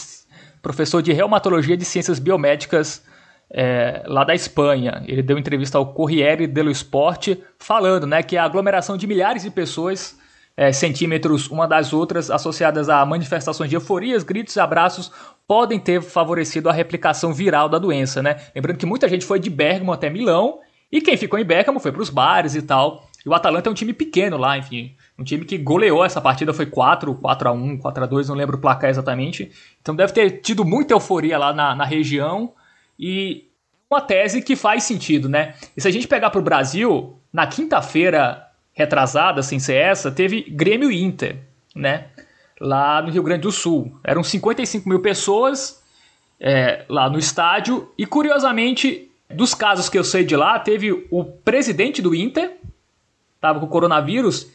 professor de reumatologia de ciências biomédicas é, lá da Espanha. Ele deu entrevista ao Corriere dello Sport falando né, que a aglomeração de milhares de pessoas, é, centímetros uma das outras, associadas a manifestações de euforias, gritos e abraços, podem ter favorecido a replicação viral da doença. Né? Lembrando que muita gente foi de Bergamo até Milão e quem ficou em Bergamo foi para os bares e tal. E o Atalanta é um time pequeno lá, enfim. Um time que goleou essa partida, foi 4, 4 a 1 4 a 2 não lembro o placar exatamente. Então deve ter tido muita euforia lá na, na região. E uma tese que faz sentido, né? E se a gente pegar para o Brasil, na quinta-feira retrasada, sem ser essa, teve Grêmio Inter, né? Lá no Rio Grande do Sul. Eram 55 mil pessoas é, lá no estádio. E curiosamente, dos casos que eu sei de lá, teve o presidente do Inter, estava com coronavírus,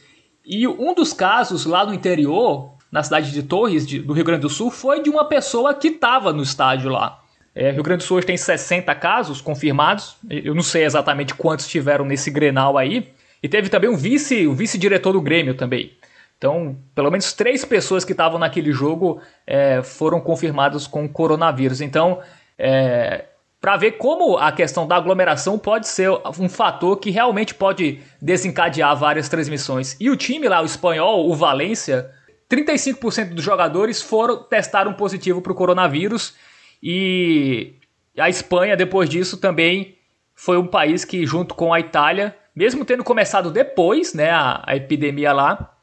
e um dos casos lá no interior, na cidade de Torres, de, do Rio Grande do Sul, foi de uma pessoa que estava no estádio lá. É, Rio Grande do Sul hoje tem 60 casos confirmados. Eu não sei exatamente quantos tiveram nesse Grenal aí. E teve também um vice, um vice-diretor do Grêmio também. Então, pelo menos três pessoas que estavam naquele jogo é, foram confirmadas com coronavírus. Então, é, para ver como a questão da aglomeração pode ser um fator que realmente pode desencadear várias transmissões. E o time lá, o espanhol, o Valência, 35% dos jogadores foram testaram positivo para o coronavírus e a Espanha, depois disso, também foi um país que, junto com a Itália, mesmo tendo começado depois né, a, a epidemia lá,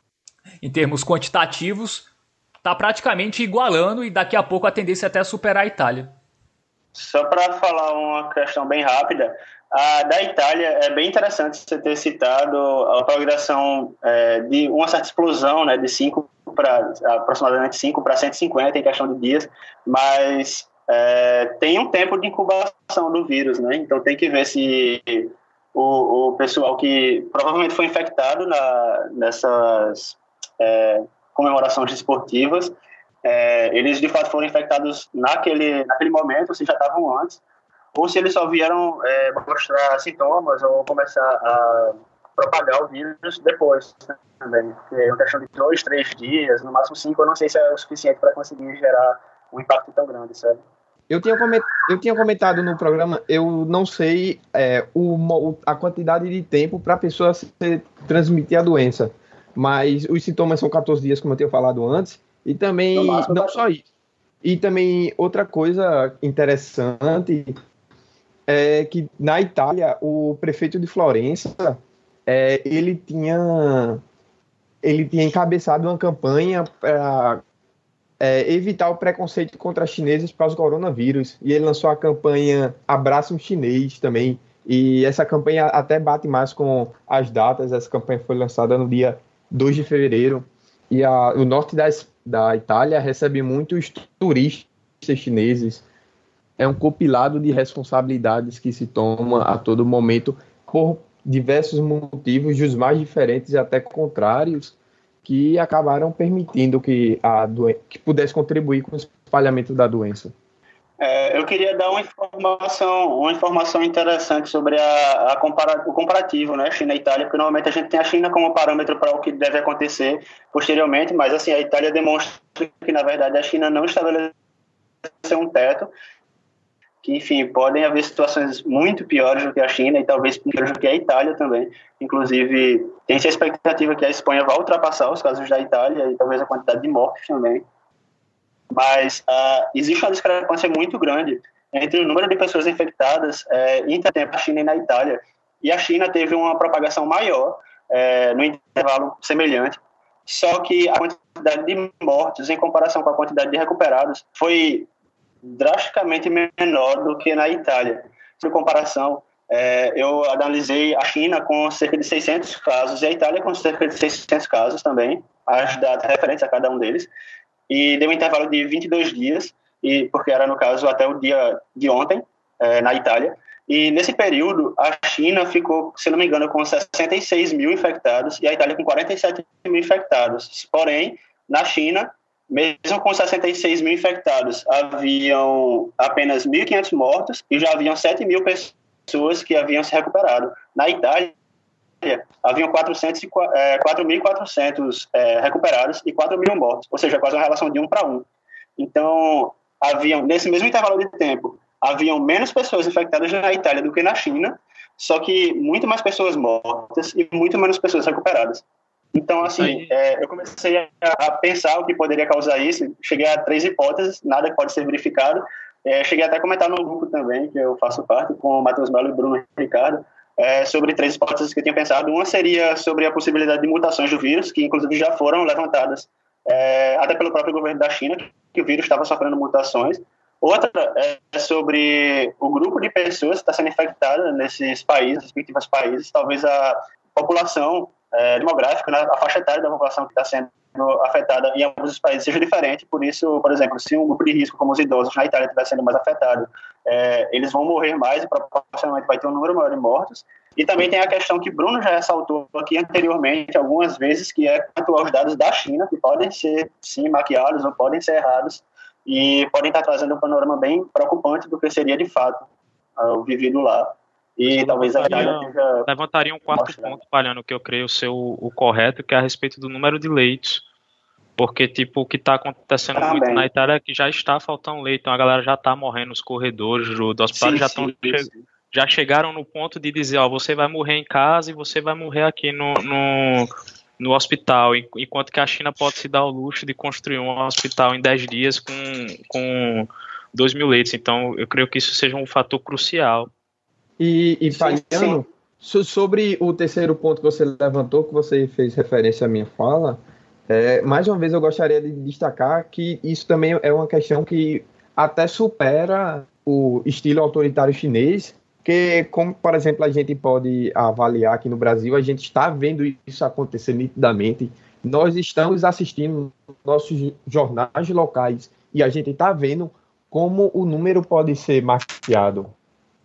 em termos quantitativos, está praticamente igualando e daqui a pouco a tendência é até superar a Itália. Só para falar uma questão bem rápida, a da Itália é bem interessante você ter citado a progressão é, de uma certa explosão, né, de 5 para aproximadamente 5 para 150 em questão de dias, mas é, tem um tempo de incubação do vírus, né? Então tem que ver se o, o pessoal que provavelmente foi infectado na, nessas é, comemorações esportivas, é, eles de fato foram infectados naquele, naquele momento, se já estavam antes, ou se eles só vieram é, mostrar sintomas ou começar a propagar o vírus depois também. É uma questão de dois, três dias, no máximo cinco, eu não sei se é o suficiente para conseguir gerar um impacto tão grande, sabe? Eu tinha, eu tinha comentado no programa, eu não sei é, o, a quantidade de tempo para a pessoa se, transmitir a doença, mas os sintomas são 14 dias, como eu tinha falado antes, e também, não só isso, e também outra coisa interessante é que na Itália, o prefeito de Florença, é, ele tinha ele tinha encabeçado uma campanha para é, evitar o preconceito contra chineses para os coronavírus. E ele lançou a campanha Abraça um Chinês também. E essa campanha até bate mais com as datas. Essa campanha foi lançada no dia 2 de fevereiro. E a, o norte das, da Itália recebe muitos turistas chineses. É um compilado de responsabilidades que se toma a todo momento por diversos motivos, dos mais diferentes e até contrários que acabaram permitindo que, a que pudesse contribuir com o espalhamento da doença. É, eu queria dar uma informação, uma informação interessante sobre a, a compara, o comparativo, né, China e Itália, porque normalmente a gente tem a China como parâmetro para o que deve acontecer posteriormente, mas assim a Itália demonstra que na verdade a China não estabeleceu um teto que, enfim, podem haver situações muito piores do que a China e talvez piores do que a Itália também. Inclusive, tem-se a expectativa que a Espanha vá ultrapassar os casos da Itália e talvez a quantidade de mortes também. Mas uh, existe uma discrepância muito grande entre o número de pessoas infectadas é, entre a China e na Itália. E a China teve uma propagação maior é, no intervalo semelhante, só que a quantidade de mortes em comparação com a quantidade de recuperados foi drasticamente menor do que na Itália. Por comparação, é, eu analisei a China com cerca de 600 casos e a Itália com cerca de 600 casos também, as datas referentes a cada um deles e deu um intervalo de 22 dias, e porque era, no caso, até o dia de ontem, é, na Itália. E nesse período, a China ficou, se não me engano, com 66 mil infectados e a Itália com 47 mil infectados. Porém, na China, mesmo com 66 mil infectados, haviam apenas 1.500 mortos e já haviam 7 mil pessoas que haviam se recuperado. Na Itália, haviam 4.400 é, é, recuperados e 4 mil mortos, ou seja, quase uma relação de um para um. Então, haviam, nesse mesmo intervalo de tempo, haviam menos pessoas infectadas na Itália do que na China, só que muito mais pessoas mortas e muito menos pessoas recuperadas. Então, assim, é, eu comecei a, pensar o que poderia causar isso, cheguei a três hipóteses, nada pode ser verificado. É, cheguei até a comentar no grupo também, que eu faço parte, com o Matheus Melo e Bruno Ricardo, é, sobre três hipóteses que eu tinha pensado. Uma seria sobre a possibilidade de mutações do vírus, que inclusive já foram levantadas é, até pelo próprio governo da China, que o vírus estava sofrendo mutações. Outra é sobre o grupo de pessoas que está sendo infectada nesses países, respectivos países, talvez a população é, demográfica, né, a faixa etária da população que está sendo afetada em alguns países seja diferente, por isso, por exemplo, se um grupo de risco como os idosos na Itália estiver sendo mais afetado, é, eles vão morrer mais e proporcionalmente vai ter um número maior de mortos. E também tem a questão que Bruno já ressaltou aqui anteriormente algumas vezes, que é quanto aos dados da China, que podem ser, sim, maquiados ou podem ser errados, e podem estar trazendo um panorama bem preocupante do que seria de fato o vivido lá. E talvez a. Levantaria um quarto mostra, ponto, Palhano, que eu creio ser o, o, correto, que é a respeito do número de leitos. Porque, tipo, o que está acontecendo Também. muito na Itália é que já está faltando leito, então a galera já está morrendo nos corredores do, do hospital, sim, já, che já chegaram no ponto de dizer, ó, você vai morrer em casa e você vai morrer aqui no, no, no hospital, enquanto que a China pode se dar o luxo de construir um hospital em 10 dias com, com 2 mil leitos. Então, eu creio que isso seja um fator crucial e, e Palhano, sobre o terceiro ponto que você levantou, que você fez referência à minha fala, é, mais uma vez eu gostaria de destacar que isso também é uma questão que até supera o estilo autoritário chinês, que, como, por exemplo, a gente pode avaliar aqui no Brasil, a gente está vendo isso acontecer nitidamente. Nós estamos assistindo nossos jornais locais e a gente está vendo como o número pode ser maquiado.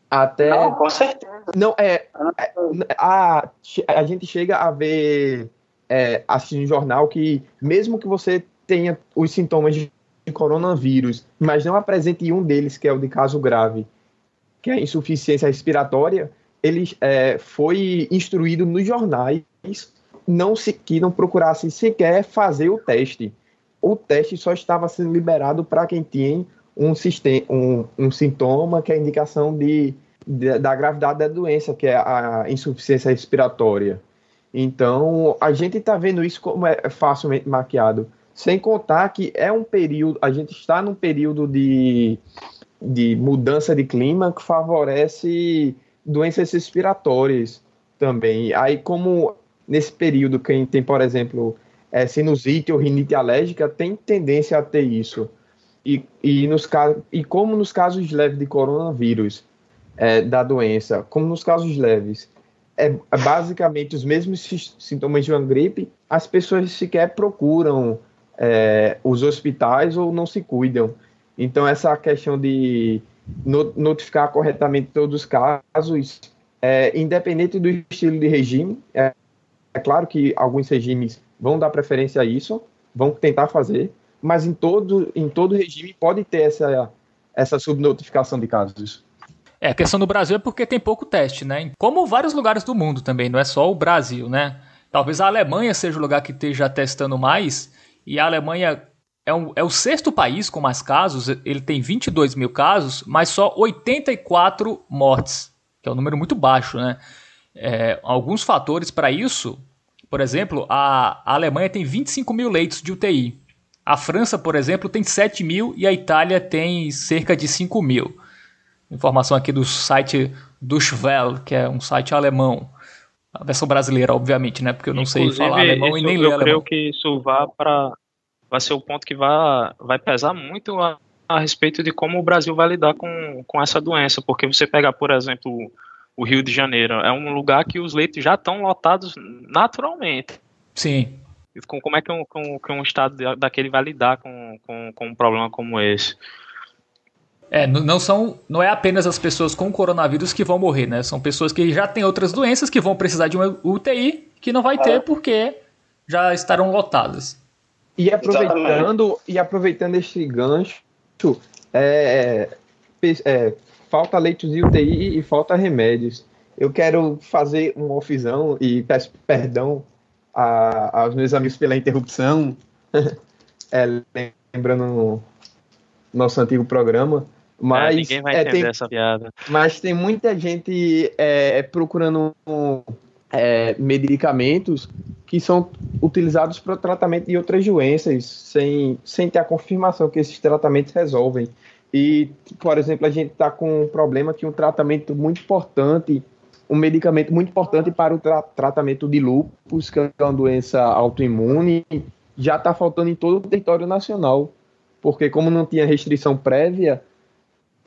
Até. Não, com certeza. Não, é. é a, a gente chega a ver, é, assistindo um jornal, que mesmo que você tenha os sintomas de coronavírus, mas não apresente um deles, que é o de caso grave, que é a insuficiência respiratória, ele é, foi instruído nos jornais não se, que não procurassem sequer fazer o teste. O teste só estava sendo liberado para quem tinha um, sistema, um, um sintoma que é a indicação de da gravidade da doença, que é a insuficiência respiratória. Então, a gente está vendo isso como é facilmente maquiado. Sem contar que é um período, a gente está num período de, de mudança de clima que favorece doenças respiratórias também. Aí, como nesse período, quem tem, por exemplo, é, sinusite ou rinite alérgica, tem tendência a ter isso. E, e, nos, e como nos casos leves de coronavírus, é, da doença, como nos casos leves, é, é basicamente os mesmos sintomas de uma gripe, as pessoas sequer procuram é, os hospitais ou não se cuidam. Então, essa questão de notificar corretamente todos os casos, é, independente do estilo de regime, é, é claro que alguns regimes vão dar preferência a isso, vão tentar fazer, mas em todo, em todo regime pode ter essa, essa subnotificação de casos. É, a questão do Brasil é porque tem pouco teste, né? Como vários lugares do mundo também, não é só o Brasil, né? Talvez a Alemanha seja o lugar que esteja testando mais, e a Alemanha é, um, é o sexto país com mais casos, ele tem 22 mil casos, mas só 84 mortes, que é um número muito baixo, né? É, alguns fatores para isso, por exemplo, a, a Alemanha tem 25 mil leitos de UTI. A França, por exemplo, tem 7 mil e a Itália tem cerca de 5 mil. Informação aqui do site Duschwell, que é um site alemão. A versão brasileira, obviamente, né? Porque eu não Inclusive, sei falar alemão e nem ler alemão. Eu creio que isso vai para vai ser o ponto que vai, vai pesar muito a, a respeito de como o Brasil vai lidar com, com essa doença, porque você pegar, por exemplo, o Rio de Janeiro, é um lugar que os leitos já estão lotados naturalmente. Sim. Como é que um, que um estado daquele vai lidar com, com, com um problema como esse? É, não são, não é apenas as pessoas com coronavírus que vão morrer, né? São pessoas que já têm outras doenças que vão precisar de uma UTI que não vai ter porque já estarão lotadas. E aproveitando e aproveitando este gancho, é, é, falta leitos de UTI e falta remédios. Eu quero fazer uma offzão e peço perdão a, aos meus amigos pela interrupção, *laughs* é, lembrando nosso antigo programa, mas, é, ninguém vai entender tem, essa piada. Mas tem muita gente é, procurando é, medicamentos que são utilizados para o tratamento de outras doenças, sem, sem ter a confirmação que esses tratamentos resolvem. E, por exemplo, a gente está com um problema que um tratamento muito importante, um medicamento muito importante para o tra tratamento de lúpus, que é uma doença autoimune, já está faltando em todo o território nacional. Porque como não tinha restrição prévia,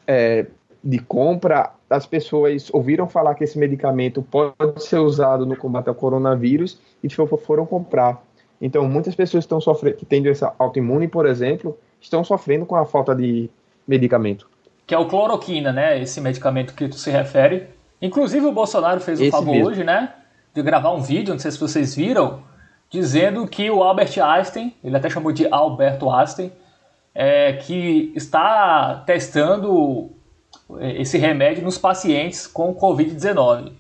é, de compra, as pessoas ouviram falar que esse medicamento pode ser usado no combate ao coronavírus e foram comprar. Então, muitas pessoas estão sofrendo, que têm doença autoimune, por exemplo, estão sofrendo com a falta de medicamento. Que é o cloroquina, né? Esse medicamento que tu se refere. Inclusive, o Bolsonaro fez o favor mesmo. hoje, né? De gravar um vídeo, não sei se vocês viram, dizendo que o Albert Einstein, ele até chamou de Alberto Einstein, é, que está testando é, esse remédio nos pacientes com Covid-19.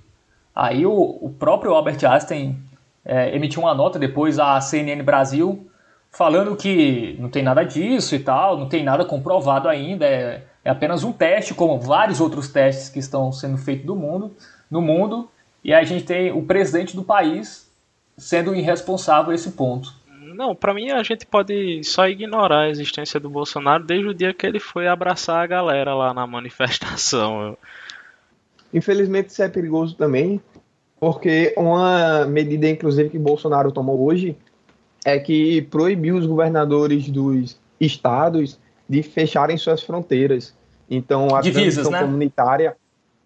Aí o, o, próprio Albert Einstein é, emitiu uma nota depois à CNN Brasil falando que não tem nada disso e tal, não tem nada comprovado ainda, é, é apenas um teste, como vários outros testes que estão sendo feitos do mundo, no mundo, e a gente tem o presidente do país sendo irresponsável a esse ponto. Não, para mim a gente pode só ignorar a existência do Bolsonaro desde o dia que ele foi abraçar a galera lá na manifestação. Infelizmente isso é perigoso também, porque uma medida, inclusive, que Bolsonaro tomou hoje é que proibiu os governadores dos estados de fecharem suas fronteiras. Então, a divisas, né? comunitária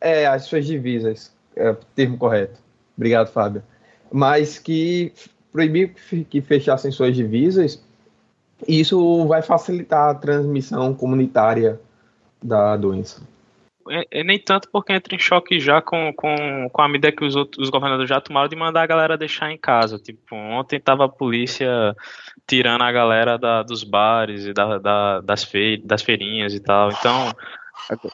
é as suas divisas, é o termo correto. Obrigado, Fábio. Mas que proibir que fechassem suas divisas, isso vai facilitar a transmissão comunitária da doença. É, é, nem tanto porque entra em choque já com, com, com a medida que os, outros, os governadores já tomaram de mandar a galera deixar em casa. Tipo, ontem tava a polícia tirando a galera da, dos bares e da, da, das, fei, das feirinhas e tal. Então,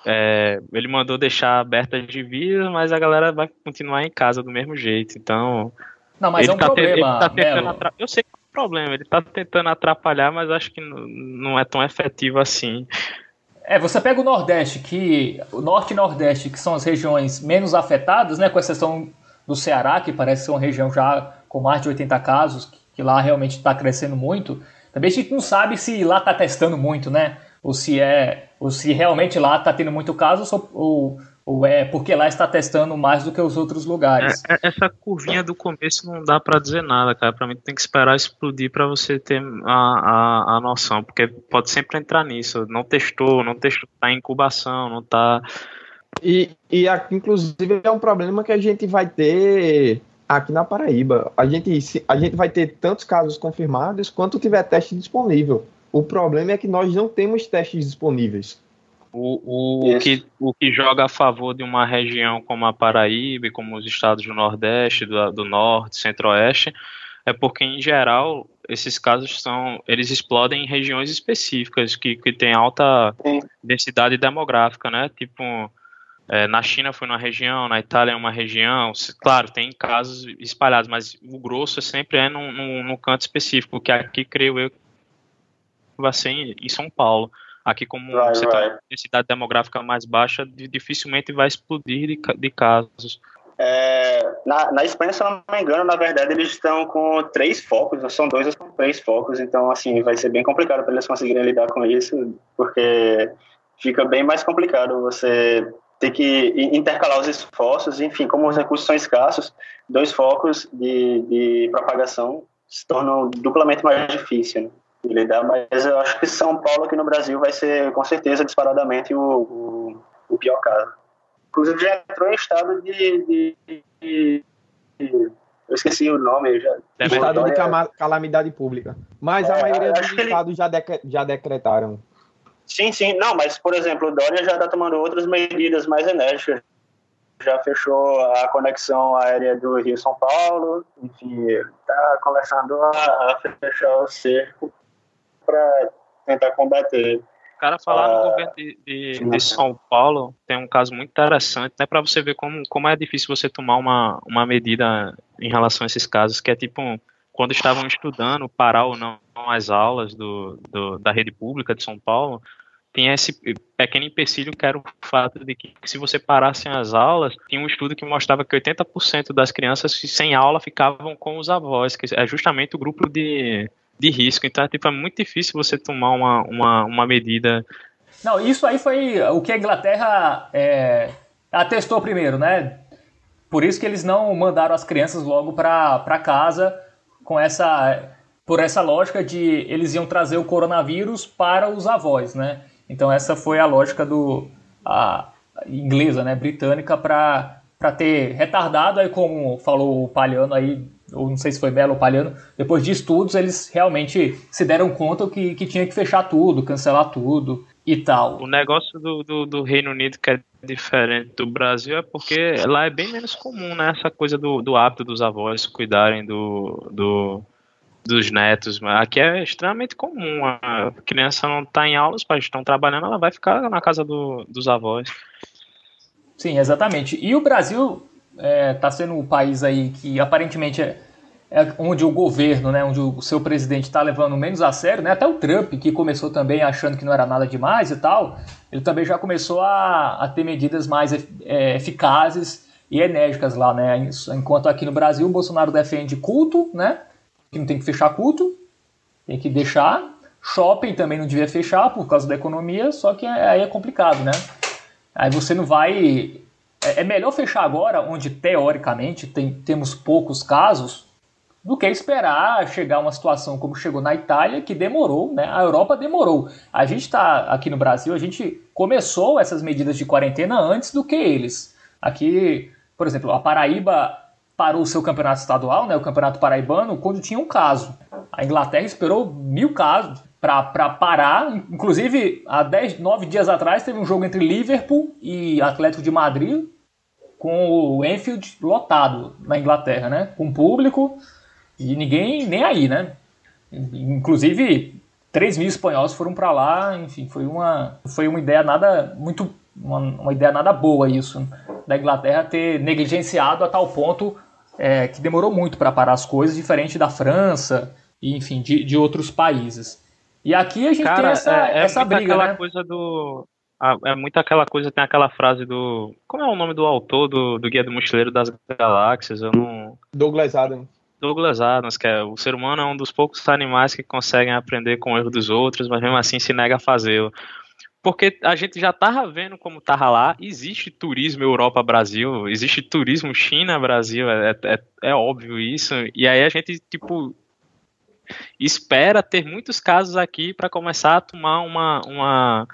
é, ele mandou deixar abertas as divisas, mas a galera vai continuar em casa do mesmo jeito. Então, não, mas ele é um tá problema. Tá atra... Eu sei que é um problema, ele tá tentando atrapalhar, mas acho que não é tão efetivo assim. É, você pega o Nordeste, que o Norte e Nordeste, que são as regiões menos afetadas, né, com exceção do Ceará, que parece ser uma região já com mais de 80 casos, que lá realmente está crescendo muito. Também a gente não sabe se lá está testando muito, né? Ou se é, ou se realmente lá está tendo muito caso, ou ou é porque lá está testando mais do que os outros lugares? É, é essa curvinha do começo não dá para dizer nada, cara. Para mim tem que esperar explodir para você ter a, a, a noção, porque pode sempre entrar nisso. Não testou, não testou, tá em incubação, não tá. E, e aqui, inclusive, é um problema que a gente vai ter aqui na Paraíba. A gente, a gente vai ter tantos casos confirmados quanto tiver teste disponível. O problema é que nós não temos testes disponíveis. O, o, que, o que joga a favor de uma região como a Paraíba, como os estados do Nordeste, do, do Norte, Centro-Oeste, é porque, em geral, esses casos são, eles explodem em regiões específicas que, que têm alta Sim. densidade demográfica, né? Tipo, é, na China foi uma região, na Itália é uma região, claro, tem casos espalhados, mas o grosso sempre é num, num, num canto específico, que aqui, creio eu, vai ser em, em São Paulo. Aqui, como right, você right. tem uma densidade demográfica mais baixa, dificilmente vai explodir de, de casos. É, na, na Espanha, se eu não me engano, na verdade, eles estão com três focos, ou são dois ou são três focos, então, assim, vai ser bem complicado para eles conseguirem lidar com isso, porque fica bem mais complicado você ter que intercalar os esforços, enfim, como os recursos são escassos, dois focos de, de propagação se tornam duplamente mais difícil. Né? Lidar, mas eu acho que São Paulo aqui no Brasil vai ser com certeza disparadamente o, o, o pior caso. Inclusive já entrou em estado de, de, de, de esqueci o nome. Já, estado de calamidade pública. Mas é, a maioria dos estados ele... já, dec já decretaram. Sim, sim. Não, mas, por exemplo, o Dória já está tomando outras medidas mais enérgicas. Já fechou a conexão aérea do Rio-São Paulo. Enfim, está começando a fechar o cerco para tentar combater o cara falar no ah, governo de, de, de, São Paulo tem um caso muito interessante, né? Para você ver como, como é difícil você tomar uma, uma medida em relação a esses casos, que é tipo quando estavam estudando parar ou não as aulas do, do, da rede pública de São Paulo, tinha esse pequeno empecilho que era o fato de que se você parasse as aulas, tinha um estudo que mostrava que 80% das crianças sem aula ficavam com os avós, que é justamente o grupo de de risco. Então, é, tipo, é muito difícil você tomar uma, uma, uma medida. Não, isso aí foi o que a Inglaterra é, atestou primeiro, né? Por isso que eles não mandaram as crianças logo para casa com essa por essa lógica de eles iam trazer o coronavírus para os avós, né? Então essa foi a lógica do a inglesa, né, britânica para para ter retardado aí como falou o Palhano aí ou não sei se foi Belo ou Palhano, depois de estudos, eles realmente se deram conta que, que tinha que fechar tudo, cancelar tudo e tal. O negócio do, do, do, Reino Unido que é diferente do Brasil é porque lá é bem menos comum, né? Essa coisa do, do hábito dos avós cuidarem do, do, dos netos. Aqui é extremamente comum. A criança não está em aula, os pais estão trabalhando, ela vai ficar na casa do, dos avós. Sim, exatamente. E o Brasil está é, tá sendo o país aí que aparentemente é, é, onde o governo, né, onde o seu presidente está levando menos a sério, né, até o Trump, que começou também achando que não era nada demais e tal, ele também já começou a, a ter medidas mais é, eficazes e enérgicas lá, né, enquanto aqui no Brasil o Bolsonaro defende culto, né, que não tem que fechar culto, tem que deixar, shopping também não devia fechar por causa da economia, só que aí é complicado, né, aí você não vai é, é melhor fechar agora, onde teoricamente tem, temos poucos casos, do que esperar chegar uma situação como chegou na Itália, que demorou, né? A Europa demorou. A gente está aqui no Brasil, a gente começou essas medidas de quarentena antes do que eles. Aqui, por exemplo, a Paraíba parou o seu campeonato estadual, né, o campeonato paraibano, quando tinha um caso. A Inglaterra esperou mil casos para parar. Inclusive, há dez, nove dias atrás teve um jogo entre Liverpool e Atlético de Madrid, com o Enfield lotado na Inglaterra, né? Com público e ninguém nem aí, né? Inclusive, 3 mil espanhóis foram para lá, enfim, foi uma, foi uma ideia nada muito uma, uma, ideia nada boa isso da Inglaterra ter negligenciado a tal ponto é, que demorou muito para parar as coisas, diferente da França e enfim de, de outros países. E aqui a gente Cara, tem essa, é, é essa briga, aquela né? coisa do é muito aquela coisa, tem aquela frase do. Como é o nome do autor do, do Guia do Mochileiro das Galáxias? Eu não. Douglas Adams. Douglas Adams, que é o ser humano é um dos poucos animais que conseguem aprender com o erro dos outros, mas mesmo assim se nega a fazê-lo. Porque a gente já tava vendo como tava lá, existe turismo Europa-Brasil, existe turismo China-Brasil, é, é, é óbvio isso, e aí a gente, tipo, espera ter muitos casos aqui para começar a tomar uma, uma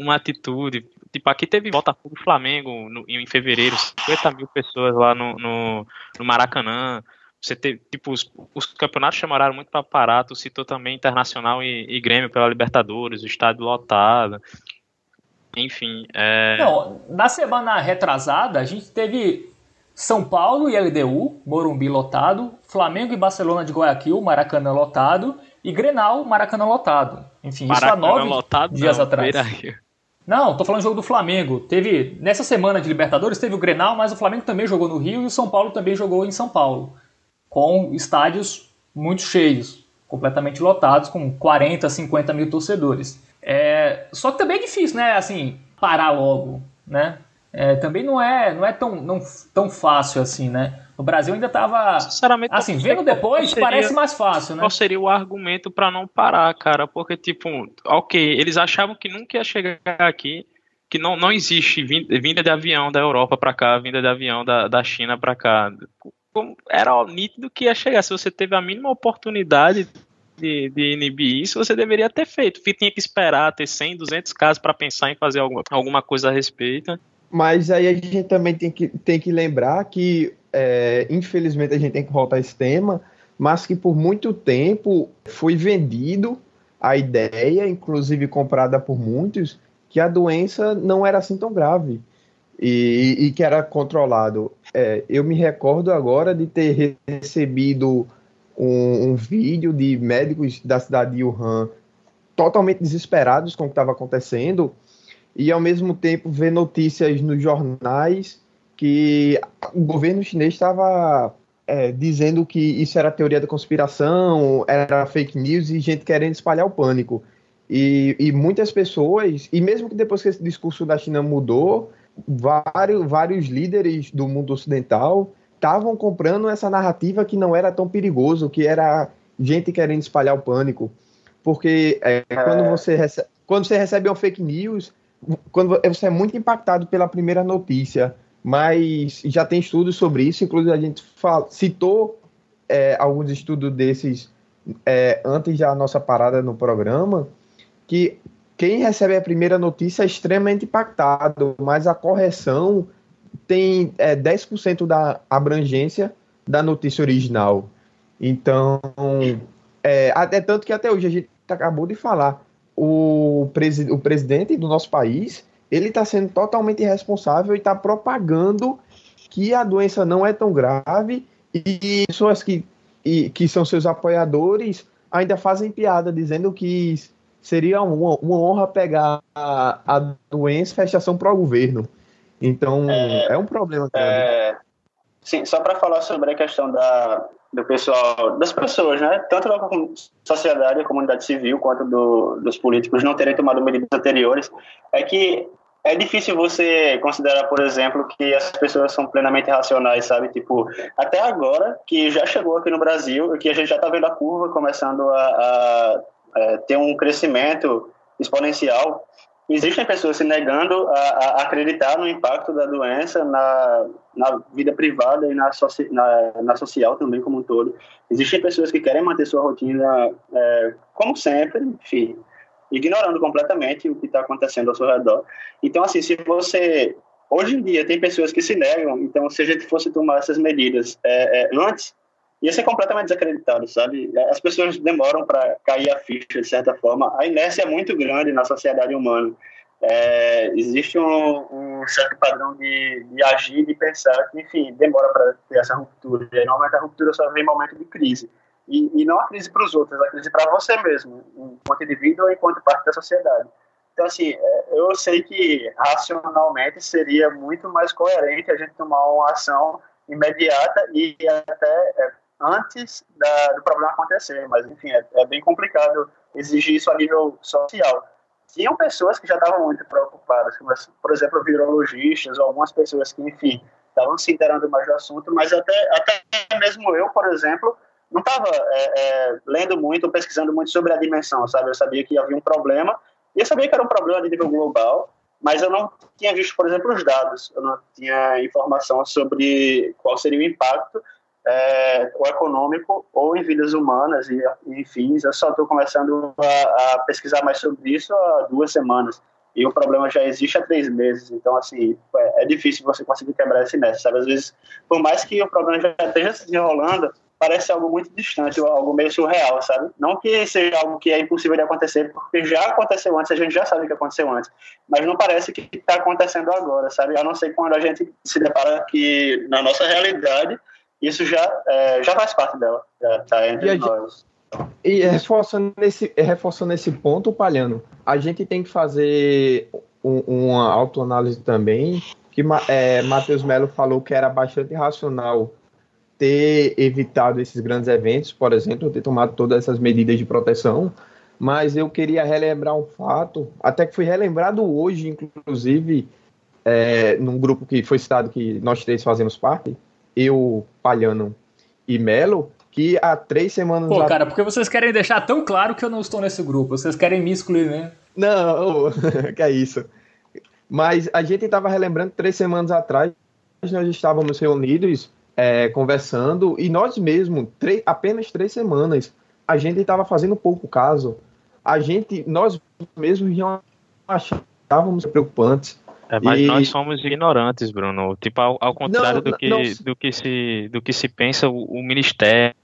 uma atitude. Tipo, aqui teve Botafogo e Flamengo no, em fevereiro, 50 mil pessoas lá no, no, no Maracanã. Você teve, tipo, os, os campeonatos chamaram muito para parar. Tu citou também Internacional e, e, Grêmio pela Libertadores, o estádio lotado. Enfim. É... Não, na semana retrasada, a gente teve São Paulo e LDU, Morumbi lotado, Flamengo e Barcelona de Guayaquil, Maracanã lotado, e Grenal, Maracanã lotado. Enfim, Maracanã isso há nove lotado, dias não, atrás. Não, tô falando do jogo do Flamengo. Teve nessa semana de Libertadores teve o Grenal, mas o Flamengo também jogou no Rio e o São Paulo também jogou em São Paulo, com estádios muito cheios, completamente lotados, com 40, 50 mil torcedores. É, só que também é difícil, né? Assim, parar logo, né? É, também não é, não é tão, não, tão fácil assim, né? O Brasil ainda estava. Sinceramente, assim, vendo depois, seria, parece mais fácil, né? Qual seria o argumento para não parar, cara? Porque, tipo, ok, eles achavam que nunca ia chegar aqui, que não, não existe vinda de avião da Europa para cá, vinda de avião da, da China para cá. Era nítido que ia chegar. Se você teve a mínima oportunidade de, de inibir isso, você deveria ter feito. Tinha que esperar ter 100, 200 casos para pensar em fazer alguma, alguma coisa a respeito. Mas aí a gente também tem que, tem que lembrar que é, infelizmente a gente tem que voltar a esse tema, mas que por muito tempo foi vendido a ideia, inclusive comprada por muitos, que a doença não era assim tão grave e, e que era controlado. É, eu me recordo agora de ter recebido um, um, vídeo de médicos da cidade de Wuhan totalmente desesperados com o que estava acontecendo e ao mesmo tempo ver notícias nos jornais que o governo chinês estava é, dizendo que isso era teoria da conspiração, era fake news e gente querendo espalhar o pânico. E, e muitas pessoas, e mesmo que depois que esse discurso da China mudou, vários, vários líderes do mundo ocidental estavam comprando essa narrativa que não era tão perigoso, que era gente querendo espalhar o pânico. Porque é, quando, você recebe, quando você recebe uma fake news, quando você é muito impactado pela primeira notícia, mas já tem estudos sobre isso, inclusive a gente citou é, alguns estudos desses é, antes da nossa parada no programa, que quem recebe a primeira notícia é extremamente impactado, mas a correção tem é, 10% da abrangência da notícia original. Então, é, até tanto que até hoje a gente acabou de falar, o, presi o presidente do nosso país ele está sendo totalmente irresponsável e está propagando que a doença não é tão grave e pessoas que, e, que são seus apoiadores ainda fazem piada dizendo que seria uma, uma honra pegar a, a doença e fechação para o governo. Então, é, é um problema. É, sim, só para falar sobre a questão da, do pessoal, das pessoas, né? Tanto da sociedade, a comunidade civil, quanto do, dos políticos não terem tomado medidas anteriores, é que é difícil você considerar, por exemplo, que as pessoas são plenamente racionais, sabe? Tipo, até agora, que já chegou aqui no Brasil, que a gente já está vendo a curva começando a, a, a, ter um crescimento exponencial, existem pessoas se negando a, a, acreditar no impacto da doença na, na vida privada e na, na, na, social também como um todo. Existem pessoas que querem manter sua rotina é, como sempre, enfim, ignorando completamente o que está acontecendo ao seu redor. Então, assim, se você. Hoje em dia, tem pessoas que se negam, então, se a gente fosse tomar essas medidas é, é, antes, ia ser completamente desacreditado, sabe? As pessoas demoram para cair a ficha, de certa forma. A inércia é muito grande na sociedade humana. É, existe um, um, certo padrão de, de agir, de pensar, que, enfim, demora para ter essa ruptura. E normalmente a ruptura só vem em momento de crise. E, e não a crise para os outros, a crise para você mesmo, enquanto indivíduo ou enquanto parte da sociedade. Então, assim, é, eu sei que racionalmente seria muito mais coerente a gente tomar uma ação imediata e até é, antes da, do problema acontecer, mas, enfim, é, é bem complicado exigir isso a nível social tinham pessoas que já estavam muito preocupadas, como, por exemplo, virologistas, ou algumas pessoas que, enfim, estavam se inteirando mais do assunto, mas até, até mesmo eu, por exemplo, não estava é, é, lendo muito pesquisando muito sobre a dimensão, sabe? Eu sabia que havia um problema, e eu sabia que era um problema de nível global, mas eu não tinha visto, por exemplo, os dados, eu não tinha informação sobre qual seria o impacto é, ou econômico ou em vidas humanas e, enfim, eu só estou começando a, a, pesquisar mais sobre isso há duas semanas e o problema já existe há três meses, então assim é, é difícil você conseguir quebrar esse mestre, sabe? Às vezes, por mais que o problema já esteja se desenrolando, parece algo muito distante, algo meio surreal, sabe? Não que seja algo que é impossível de acontecer, porque já aconteceu antes, a gente já sabe que aconteceu antes, mas não parece que está acontecendo agora, sabe? A não ser quando a gente se depara que na nossa realidade isso já, é, já faz parte dela, já está entre e nós. E reforçando esse, reforçando esse ponto, Palhano, a gente tem que fazer um, uma autoanálise também, que é, Matheus Melo falou que era bastante racional ter evitado esses grandes eventos, por exemplo, ter tomado todas essas medidas de proteção, mas eu queria relembrar um fato, até que foi relembrado hoje, inclusive, é, num grupo que foi citado que nós três fazemos parte, eu, Palhano e Melo, que há três semanas. Pô, cara, porque vocês querem deixar tão claro que eu não estou nesse grupo, vocês querem me excluir, né? Não, *laughs* que é isso. Mas a gente estava relembrando três semanas atrás, nós estávamos reunidos é, conversando, e nós mesmos, apenas três semanas, a gente estava fazendo pouco caso. A gente, nós mesmos já achávamos preocupantes. É, mas e... nós somos ignorantes, Bruno. Tipo, ao, ao contrário não, do, que, não... do, que se, do que se pensa, o, o Ministério,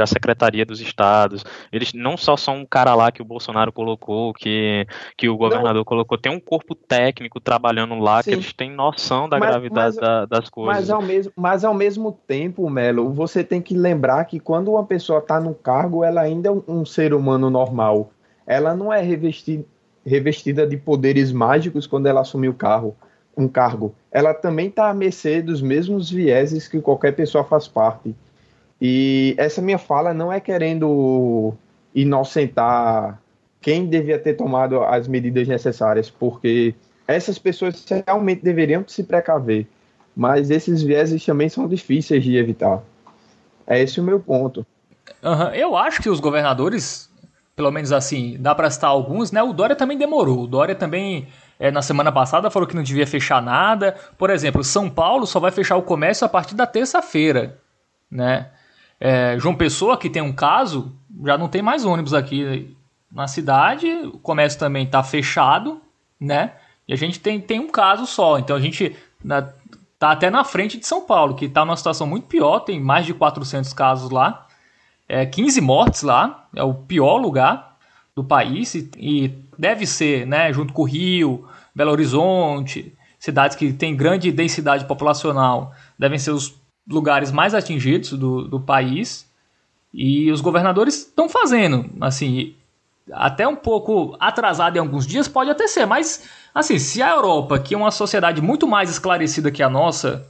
a Secretaria dos Estados, eles não só são um cara lá que o Bolsonaro colocou, que, que o governador não. colocou, tem um corpo técnico trabalhando lá, Sim. que eles têm noção da mas, gravidade mas, da, das coisas. Mas ao, mesmo, mas ao mesmo tempo, Melo, você tem que lembrar que quando uma pessoa está no cargo, ela ainda é um, um ser humano normal. Ela não é revestida revestida de poderes mágicos quando ela assumiu o carro, um cargo. Ela também está à mercê dos mesmos vieses que qualquer pessoa faz parte. E essa minha fala não é querendo inocentar quem devia ter tomado as medidas necessárias, porque essas pessoas realmente deveriam se precaver. Mas esses vieses também são difíceis de evitar. É esse o meu ponto. Uhum. Eu acho que os governadores pelo menos assim, dá para citar alguns, né? O Dória também demorou. O Dória também, é, na semana passada, falou que não devia fechar nada. Por exemplo, São Paulo só vai fechar o comércio a partir da terça-feira, né? É, João Pessoa, que tem um caso, já não tem mais ônibus aqui na cidade. O comércio também está fechado, né? E a gente tem, tem um caso só. Então a gente na, tá até na frente de São Paulo, que está numa situação muito pior. Tem mais de 400 casos lá é, 15 mortes lá, é o pior lugar do país e, e deve ser, né, junto com o Rio, Belo Horizonte, cidades que têm grande densidade populacional, devem ser os lugares mais atingidos do, do país. E os governadores estão fazendo, assim, até um pouco atrasado em alguns dias, pode até ser, mas, assim, se a Europa, que é uma sociedade muito mais esclarecida que a nossa,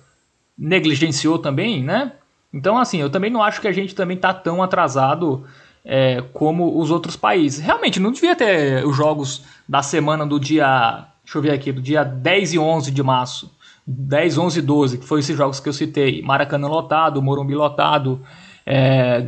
negligenciou também, né? Então, assim, eu também não acho que a gente também tá tão atrasado é, como os outros países. Realmente, não devia ter os jogos da semana do dia. Deixa eu ver aqui, do dia 10 e 11 de março. 10, 11 e 12, que foram esses jogos que eu citei. Maracanã lotado, Morumbi lotado, é,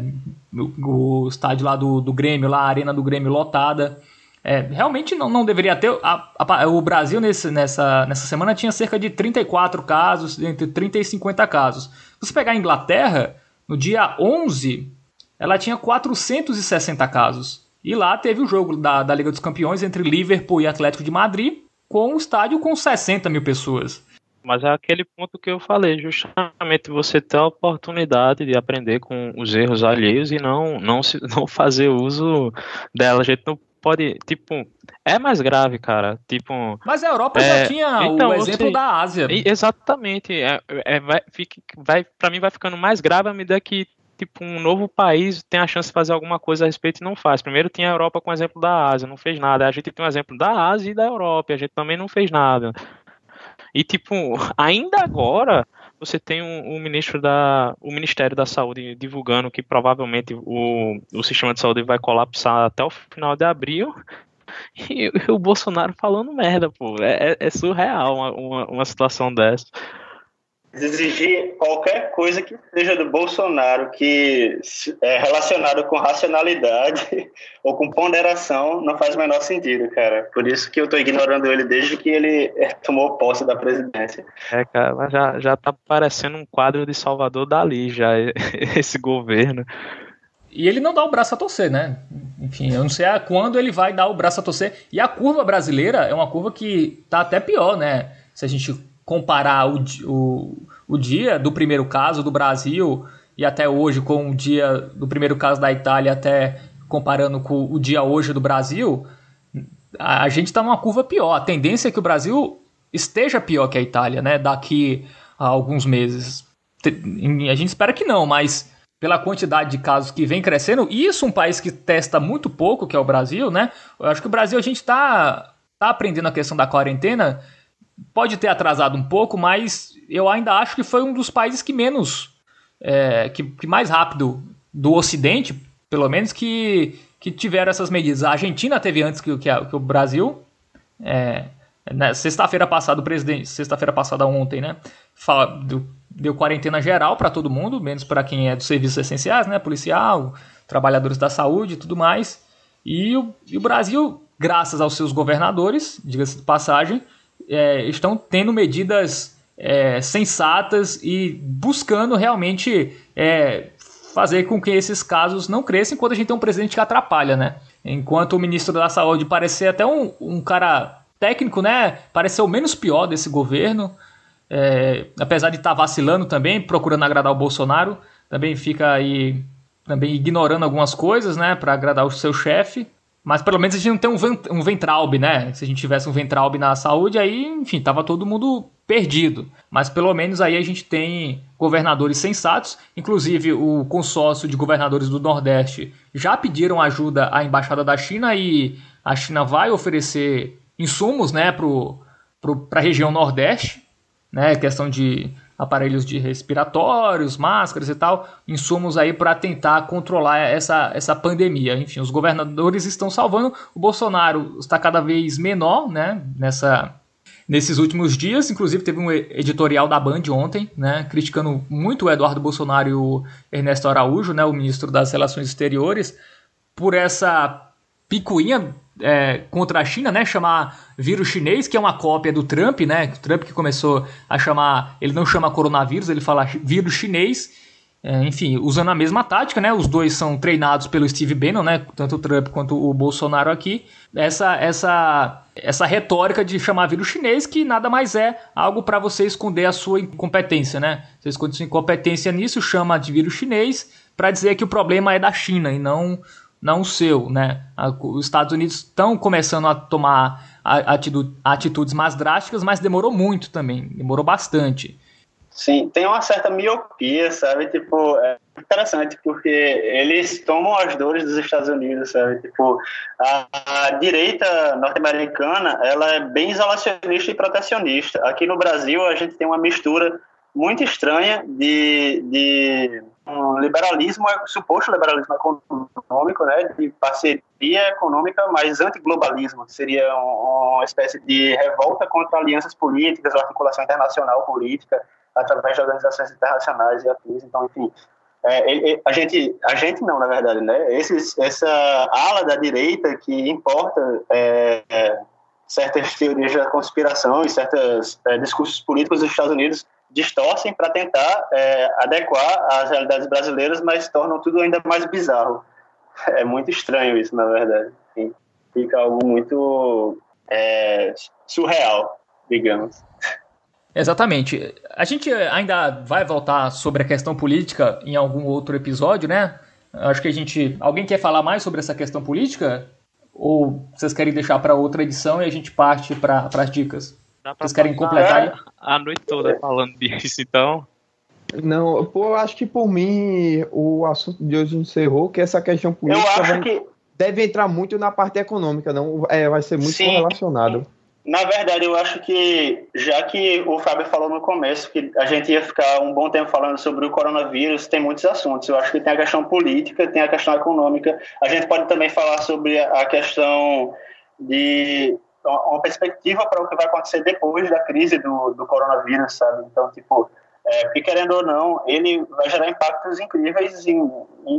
o, o, estádio lá do, do Grêmio, lá, a arena do Grêmio lotada. É, realmente não, não deveria ter. A, a, o Brasil nesse, nessa, nessa semana tinha cerca de 34 casos, entre 30 e 50 casos. Se você pegar a Inglaterra, no dia 11, ela tinha 460 casos. E lá teve o jogo da, da Liga dos Campeões entre Liverpool e Atlético de Madrid, com um estádio com 60 mil pessoas. Mas é aquele ponto que eu falei, justamente você ter a oportunidade de aprender com os erros alheios e não, não, se, *laughs* não fazer uso dela. A gente não pode, tipo, é mais grave, cara. Tipo. Mas a Europa é, já tinha então, o exemplo sei, da Ásia. Exatamente. É, é, vai, fica, vai, pra mim vai ficando mais grave à medida que tipo, um novo país tem a chance de fazer alguma coisa a respeito e não faz. Primeiro tinha a Europa com o exemplo da Ásia, não fez nada. A gente tem um exemplo da Ásia e da Europa, e a gente também não fez nada. E, tipo, *laughs* ainda agora, você tem um, um, ministro da o Ministério da Saúde divulgando que provavelmente o, o sistema de saúde vai colapsar até o final de abril *laughs* e, e o Bolsonaro falando merda, pô. É, é, é surreal uma, uma, uma situação dessa exigir qualquer coisa que seja do Bolsonaro que é relacionado com racionalidade *laughs* ou com ponderação não faz o menor sentido, cara. Por isso que eu estou ignorando ele desde que ele é, tomou posse da presidência. É, cara, mas já, já tá parecendo um quadro de Salvador Dali já, *laughs* esse governo. E ele não dá o braço a torcer, né? Enfim, eu não sei a quando ele vai dar o braço a torcer. E a curva brasileira é uma curva que tá até pior, né? Se a gente comparar o, o, o dia do primeiro caso do Brasil e até hoje com o dia do primeiro caso da Itália, até comparando com o dia hoje do Brasil, a, gente está numa curva pior. A tendência é que o Brasil esteja pior que a Itália, né? Daqui a alguns meses. A gente espera que não, mas pela quantidade de casos que vem crescendo, isso um país que testa muito pouco, que é o Brasil, né? Eu acho que o Brasil a gente está tá aprendendo a questão da quarentena pode ter atrasado um pouco, mas eu ainda acho que foi um dos países que menos, é, que, que, mais rápido do Ocidente, pelo menos, que, que tiveram essas medidas. A Argentina teve antes que, que, a, que o Brasil. É, né, sexta-feira passada, o presidente, sexta-feira passada ontem, né, fala, deu, deu quarentena geral para todo mundo, menos para quem é dos serviços essenciais, né, policial, trabalhadores da saúde e tudo mais. E o, e o Brasil, graças aos seus governadores, diga-se de passagem, é, estão tendo medidas é, sensatas e buscando realmente é, fazer com que esses casos não cresçam enquanto a gente tem um presidente que atrapalha, né? Enquanto o ministro da Saúde parece ser até um, um cara técnico, né, pareceu o menos pior desse governo. É, apesar de estar tá vacilando também, procurando agradar o Bolsonaro, também fica aí também ignorando algumas coisas, né, para agradar o seu chefe. Mas pelo menos a gente não tem um, Ventralbe, né? Se a gente tivesse um Ventralbe na saúde, aí, enfim, tava todo mundo perdido. Mas pelo menos aí a gente tem governadores sensatos, inclusive o consórcio de governadores do Nordeste já pediram ajuda à embaixada da China e a China vai oferecer insumos, né, para a região Nordeste, né, questão de aparelhos de respiratórios, máscaras e tal, insumos aí para tentar controlar essa, essa pandemia. Enfim, os governadores estão salvando, o Bolsonaro está cada vez menor, né, nessa nesses últimos dias, inclusive teve um editorial da Band ontem, né, criticando muito o Eduardo Bolsonaro e o Ernesto Araújo, né, o ministro das Relações Exteriores, por essa picuinha é, contra a China, né? Chamar vírus chinês, que é uma cópia do Trump, né? O Trump que começou a chamar, ele não chama coronavírus, ele fala vírus chinês. É, enfim, usando a mesma tática, né? Os dois são treinados pelo Steve Bannon, né? Tanto o Trump quanto o Bolsonaro aqui. Essa, essa, essa retórica de chamar vírus chinês que nada mais é algo para você esconder a sua incompetência, né? Você esconde sua incompetência nisso, chama de vírus chinês para dizer que o problema é da China e não não o seu, né? Os Estados Unidos estão começando a tomar atitudes mais drásticas, mas demorou muito também, demorou bastante. Sim, tem uma certa miopia, sabe? Tipo, é interessante porque eles tomam as dores dos Estados Unidos, sabe? Tipo, a, a direita norte-americana, ela é bem isolacionista e protecionista. Aqui no Brasil, a gente tem uma mistura muito estranha de, de um liberalismo, suposto liberalismo econômico, né, de parceria econômica, mas antiglobalismo, que seria uma espécie de revolta contra alianças políticas, articulação internacional política, através de organizações internacionais e afins. Então, enfim, é, a gente, a gente não, na verdade, né? Esses, essa ala da direita que importa é, é, certas teorias da conspiração e certos é, discursos políticos dos Estados Unidos distorcem para tentar é, adequar às realidades brasileiras, mas tornam tudo ainda mais bizarro. É muito estranho isso, na verdade. Fica algo muito é, surreal, digamos. Exatamente. A gente ainda vai voltar sobre a questão política em algum outro episódio, né? Acho que a gente. Alguém quer falar mais sobre essa questão política? Ou vocês querem deixar para outra edição e a gente parte para as dicas? Vocês querem completar a noite toda falando disso, então. Não, pô, eu acho que por mim o assunto de hoje encerrou, que essa questão política eu acho que... deve entrar muito na parte econômica, não é, vai ser muito Sim. correlacionado. Na verdade, eu acho que, já que o Fábio falou no começo que a gente ia ficar um bom tempo falando sobre o coronavírus, tem muitos assuntos. Eu acho que tem a questão política, tem a questão econômica. A gente pode também falar sobre a questão de uma perspectiva para o que vai acontecer depois da crise do, do coronavírus, sabe? Então, tipo, é, porque querendo ou não, ele vai gerar impactos incríveis e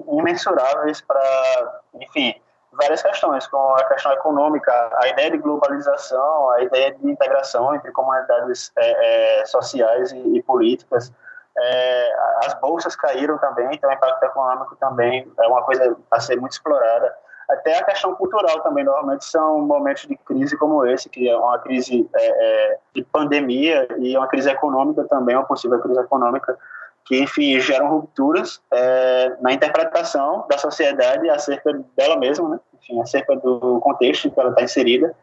imensuráveis para, enfim, várias questões, como a questão econômica, a ideia de globalização, a ideia de integração entre comunidades é, é, sociais e, e políticas. É, as bolsas caíram também, então o impacto econômico também é uma coisa a ser muito explorada até a questão cultural também. Normalmente são momentos de crise como esse, que é uma crise é, é, de pandemia e uma crise econômica também, uma possível crise econômica, que, enfim, geram rupturas é, na interpretação da sociedade acerca dela mesma, né? enfim, acerca do contexto em que ela está inserida.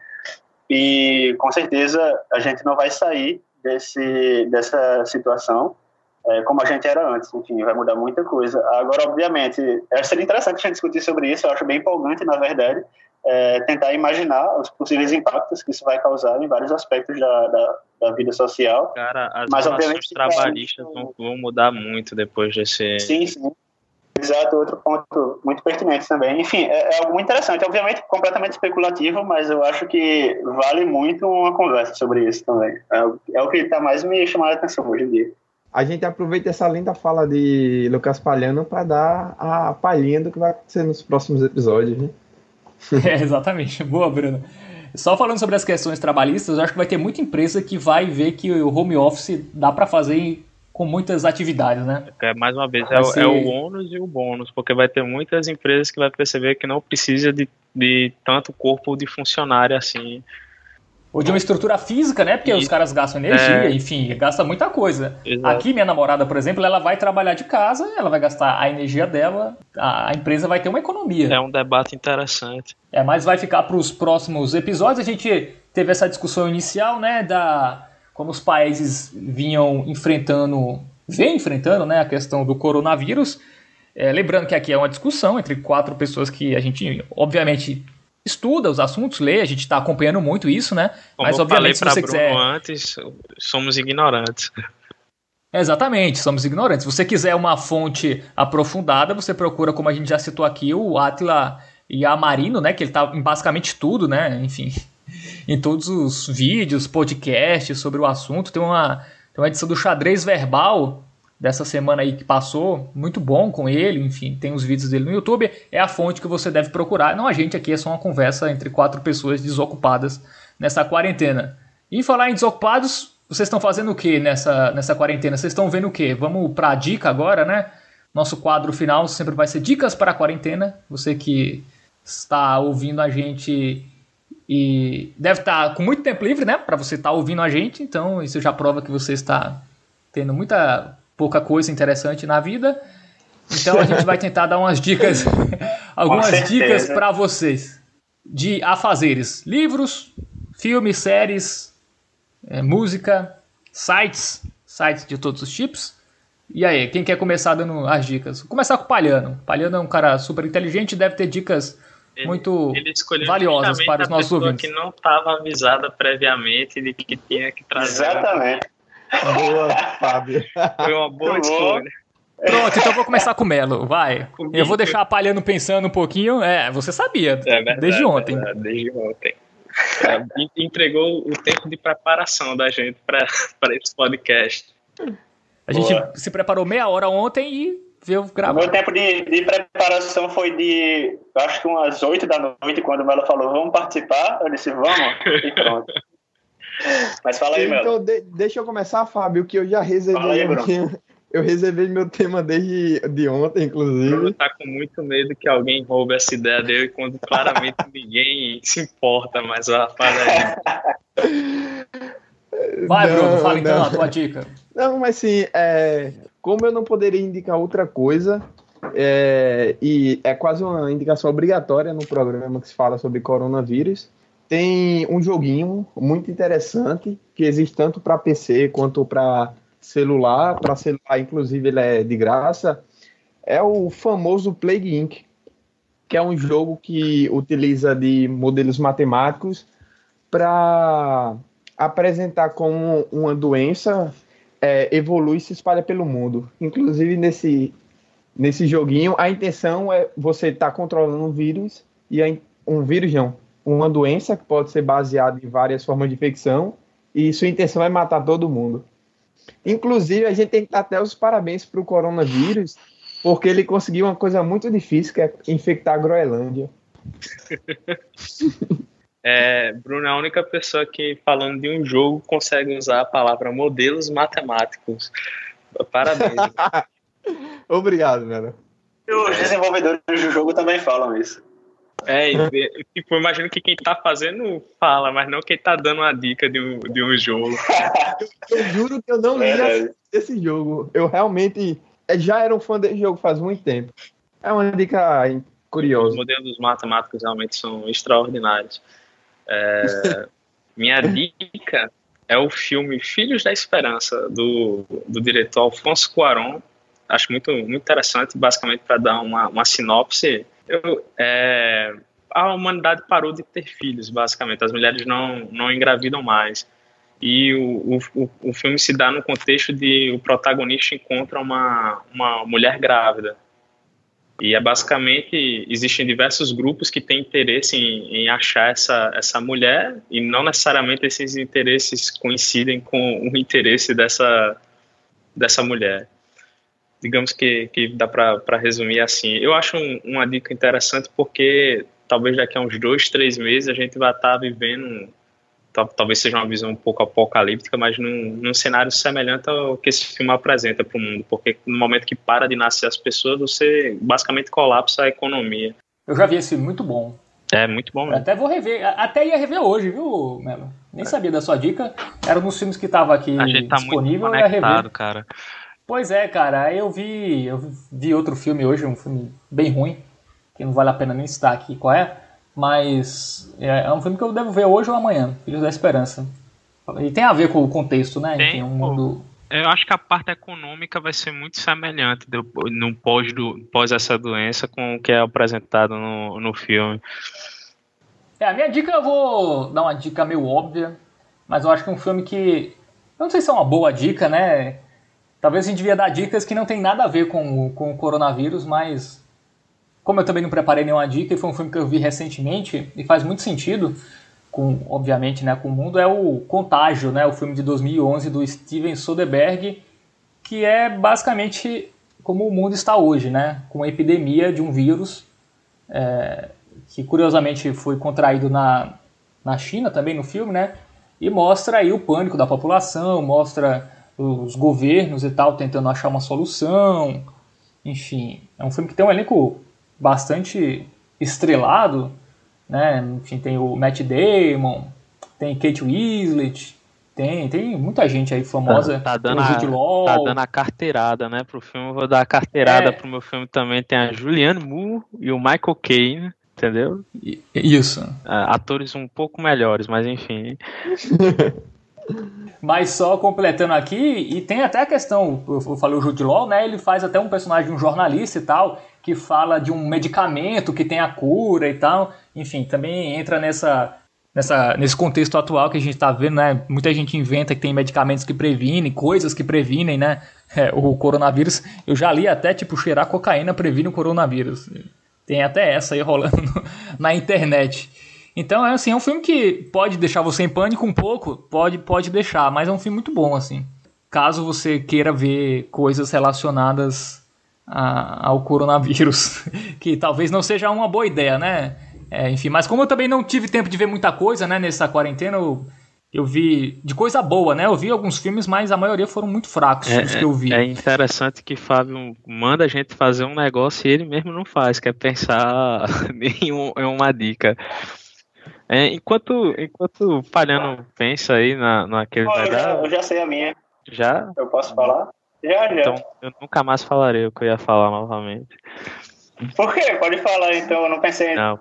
E, com certeza, a gente não vai sair desse, dessa situação é, como a gente era antes. Enfim, vai mudar muita coisa. Agora, obviamente, é, seria interessante a gente discutir sobre isso, eu acho bem empolgante, na verdade, é, tentar imaginar os possíveis impactos que isso vai causar em vários aspectos da, da, da vida social. Cara, as Mas, relações trabalhistas vão, vão mudar muito depois desse... Sim, sim. Exato, outro ponto muito pertinente também. Enfim, é, é, algo muito interessante. Obviamente, completamente especulativo, mas eu acho que vale muito uma conversa sobre isso também. É, é o que está mais me chamando a atenção hoje em dia a gente aproveita essa linda fala de Lucas Palhano para dar a palhinha do que vai acontecer nos próximos episódios, né? *laughs* É, exatamente. Boa, Bruno. Só falando sobre as questões trabalhistas, eu acho que vai ter muita empresa que vai ver que o home office dá para fazer com muitas atividades, né? É, mais uma vez, é, ser... é, o ônus e o bônus, porque vai ter muitas empresas que vai perceber que não precisa de, de tanto corpo de funcionário assim ou de uma estrutura física, né? Porque os caras gastam energia, É. enfim, gasta muita coisa. Exato. Aqui, minha namorada, por exemplo, ela vai trabalhar de casa, ela vai gastar a energia dela, a, a empresa vai ter uma economia. É um debate interessante. É, mas vai ficar para os próximos episódios. A gente teve essa discussão inicial, né, da como os países vinham enfrentando, vem enfrentando, né, a questão do coronavírus. É, lembrando que aqui é uma discussão entre quatro pessoas que a gente, obviamente, estuda os assuntos, lê, a gente está acompanhando muito isso, né? Como mas eu falei obviamente, se você Bruno quiser antes, somos ignorantes. Exatamente, somos ignorantes. Se você quiser uma fonte aprofundada, você procura, como a gente já citou aqui, o Atila Yamarino, né? Que ele tá em basicamente tudo, né? Enfim, *laughs* em todos os vídeos, podcasts sobre o assunto. Tem uma, tem uma edição do Xadrez Verbal dessa semana aí que passou, muito bom com ele, enfim, tem os vídeos dele no YouTube. É a fonte que você deve procurar. Não a gente aqui, é só uma conversa entre quatro pessoas desocupadas nessa quarentena. E falar em desocupados, vocês estão fazendo o que nessa, nessa quarentena? Vocês estão vendo o que? Vamos para a dica agora, né? Nosso quadro final sempre vai ser dicas para a quarentena. Você que está ouvindo a gente e deve estar com muito tempo livre, né? Para você estar ouvindo a gente, então isso já prova que você está tendo muita pouca coisa interessante na vida. Então a gente vai tentar dar umas dicas, *laughs* algumas dicas para vocês de afazeres, livros, filmes, séries, é, música, sites, sites de todos os tipos. E aí, quem quer começar dando as dicas? Vou começar com o Palhano. Palhano é um cara super inteligente, deve ter dicas Ele- muito Ele valiosas para os nossos pessoa ouvintes. que não estava avisada previamente de que tinha que trazer. Exatamente. Boa, Fábio. Foi uma boa Muito bom. escolha. Pronto, então eu vou começar com o Melo, vai. Comigo. Eu vou deixar a Palhano pensando um pouquinho. É, você sabia, É verdade, desde ontem. é verdade, desde ontem. É, en- entregou o tempo de preparação da gente para esse podcast. A gente Boa. se preparou meia hora ontem e veio gravar. meu tempo de, de preparação foi de, eu acho que umas 8 da noite, quando o Melo falou, vamos participar. Eu disse, vamos, e pronto. Mas fala aí, Melo. Então, de- deixa eu começar, Fábio, que eu já Fala reservei. aí, meu Bruno. tema- eu reservei meu tema desde de ontem, Bruno inclusive. tá com muito medo que alguém roube essa ideia dele quando claramente *laughs* ninguém se importa, mas ó, fala aí. Vai, Bruno, Não, fala então a tua dica. Não, mas sim, é, como eu não poderia indicar outra coisa, é, e é quase uma indicação obrigatória no programa que se fala sobre coronavírus, tem um joguinho muito interessante que existe tanto para PC quanto para celular. Para celular, inclusive, ele é de graça. É o famoso Plague Inc., que é um jogo que utiliza de modelos matemáticos para apresentar como uma doença é, evolui e se espalha pelo mundo. Inclusive, nesse, nesse joguinho, a intenção é você estar controlando um vírus, e a um vírus não, uma doença que pode ser baseada em várias formas de infecção, e sua intenção é matar todo mundo. Inclusive, a gente tem que dar até os parabéns para o coronavírus, porque ele conseguiu uma coisa muito difícil, que é infectar a Groenlândia. *laughs* É, Bruno é a única pessoa que, falando de um jogo, consegue usar a palavra modelos matemáticos. Parabéns. *laughs* Obrigado, velho. E os desenvolvedores do jogo também falam isso. É, e, tipo, eu imagino que quem tá fazendo fala, mas não quem tá dando uma dica de um, de um jogo. *laughs* Eu juro que eu não li Verdade. esse jogo. Eu realmente eh, já era um fã desse jogo faz muito tempo. É uma dica Os curiosa. modelos matemáticos realmente são extraordinários. É, *laughs* minha dica é o filme Filhos da Esperança, do, do diretor Alfonso Cuarón. Acho muito, muito interessante, basicamente para dar uma, uma sinopse. Eu, é, a humanidade parou de ter filhos, basicamente. As mulheres não, não engravidam mais. E o, o, o- filme se dá no contexto de o protagonista encontra uma, uma mulher grávida. E é basicamente, existem diversos grupos que têm interesse em, em achar essa, essa mulher, e não necessariamente esses interesses coincidem com o interesse dessa, dessa mulher. Digamos que, que dá para resumir assim. Eu acho um- uma dica interessante porque talvez daqui a uns dois, três meses a gente vai estar vivendo, tal- talvez seja uma visão um pouco apocalíptica, mas num, num cenário semelhante ao que esse filme apresenta para o mundo, porque no momento que para de nascer as pessoas, você basicamente colapsa a economia. Eu já vi esse filme, muito bom. É muito bom mesmo. Até vou rever, até ia rever hoje, viu, Melo? Nem sabia da sua dica. Era nos filmes que tava aqui A gente tá disponível, muito eu ia rever. conectado, cara. Pois é, cara, eu vi, eu vi outro filme hoje, um filme bem ruim, que não vale a pena nem citar aqui qual é, mas é, é um filme que eu devo ver hoje ou amanhã, Filhos da Esperança. E tem a ver com o contexto, né? Tem, Enfim, um mundo. Eu acho que a parte econômica vai ser muito semelhante do- no pós, do, pós essa doença com o que é apresentado no, no filme. É, a minha dica eu vou dar uma dica meio óbvia, mas eu acho que é um filme que. Eu não sei se é uma boa dica, né? Talvez a gente devia dar dicas que não tem nada a ver com, o- com o coronavírus, mas. Como eu também não preparei nenhuma dica, e foi um filme que eu vi recentemente, e faz muito sentido, com, obviamente, né, com o mundo, é o Contágio, né? O filme de 2011 do Steven Soderbergh, que é basicamente como o mundo está hoje, né? Com a epidemia de um vírus é, que curiosamente foi contraído na, na China também no filme, né? E mostra aí o pânico da população, mostra os governos e tal tentando achar uma solução. Enfim, é um filme que tem um elenco bastante estrelado, né? Enfim, tem o Matt Damon, tem Kate Winslet, tem, tem muita gente aí famosa. Tá, tá dando a-. Tá dando a carteirada, né, pro filme. Eu Vou dar a carteirada É. pro meu filme também. Tem a Julianne Moore e o Michael Caine, entendeu? Isso. Ah, atores um pouco melhores, mas enfim. *laughs* Mas só completando aqui, e tem até a questão, eu falei o Jude Law, né? Ele faz até um personagem um jornalista e tal, que fala de um medicamento que tem a cura e tal. Enfim, também entra nessa, nessa, nesse contexto atual que a gente está vendo, né? Muita gente inventa que tem medicamentos que previnem, coisas que previnem, né? *laughs* é, o coronavírus. Eu já li até, tipo, cheirar cocaína previne o coronavírus. Tem até essa aí rolando *laughs* na internet. Então, é assim, é um filme que pode deixar você em pânico um pouco, pode, pode deixar, mas é um filme muito bom, assim. Caso você queira ver coisas relacionadas a- ao coronavírus, *laughs* que talvez não seja uma boa ideia, né? É, enfim, mas como eu também não tive tempo de ver muita coisa, né, nessa quarentena, eu, eu vi de coisa boa, né? Eu vi alguns filmes, mas a maioria foram muito fracos os que eu vi. É interessante que Fábio manda a gente fazer um negócio e ele mesmo não faz, que é pensar *laughs* em, um- em uma dica. É, enquanto, enquanto o Palhano pensa aí na, naquele Pô, eu, já, eu já sei a minha. já, Eu posso falar? Já, já. então eu nunca mais falarei o que eu ia falar novamente. Por quê? Pode falar, então. Eu não pensei. Não,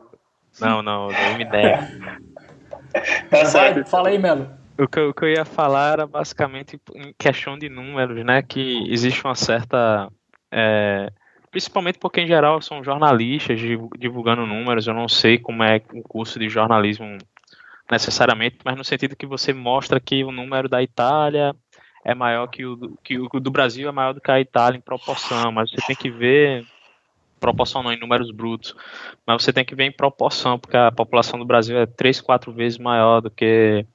não, não, eu me nego. *laughs* Tá certo. fala aí, Melo. O que, eu- o que eu ia falar era basicamente em questão de números, né? Que existe uma certa. é, principalmente porque, em geral, são jornalistas divu- divulgando números. Eu não sei como é o curso de jornalismo necessariamente, mas no sentido que você mostra que o número da Itália é maior que o do, que o do Brasil é maior do que a Itália em proporção, mas você tem que ver proporção não em números brutos, mas você tem que ver em proporção, porque a população do Brasil é três, quatro vezes maior do que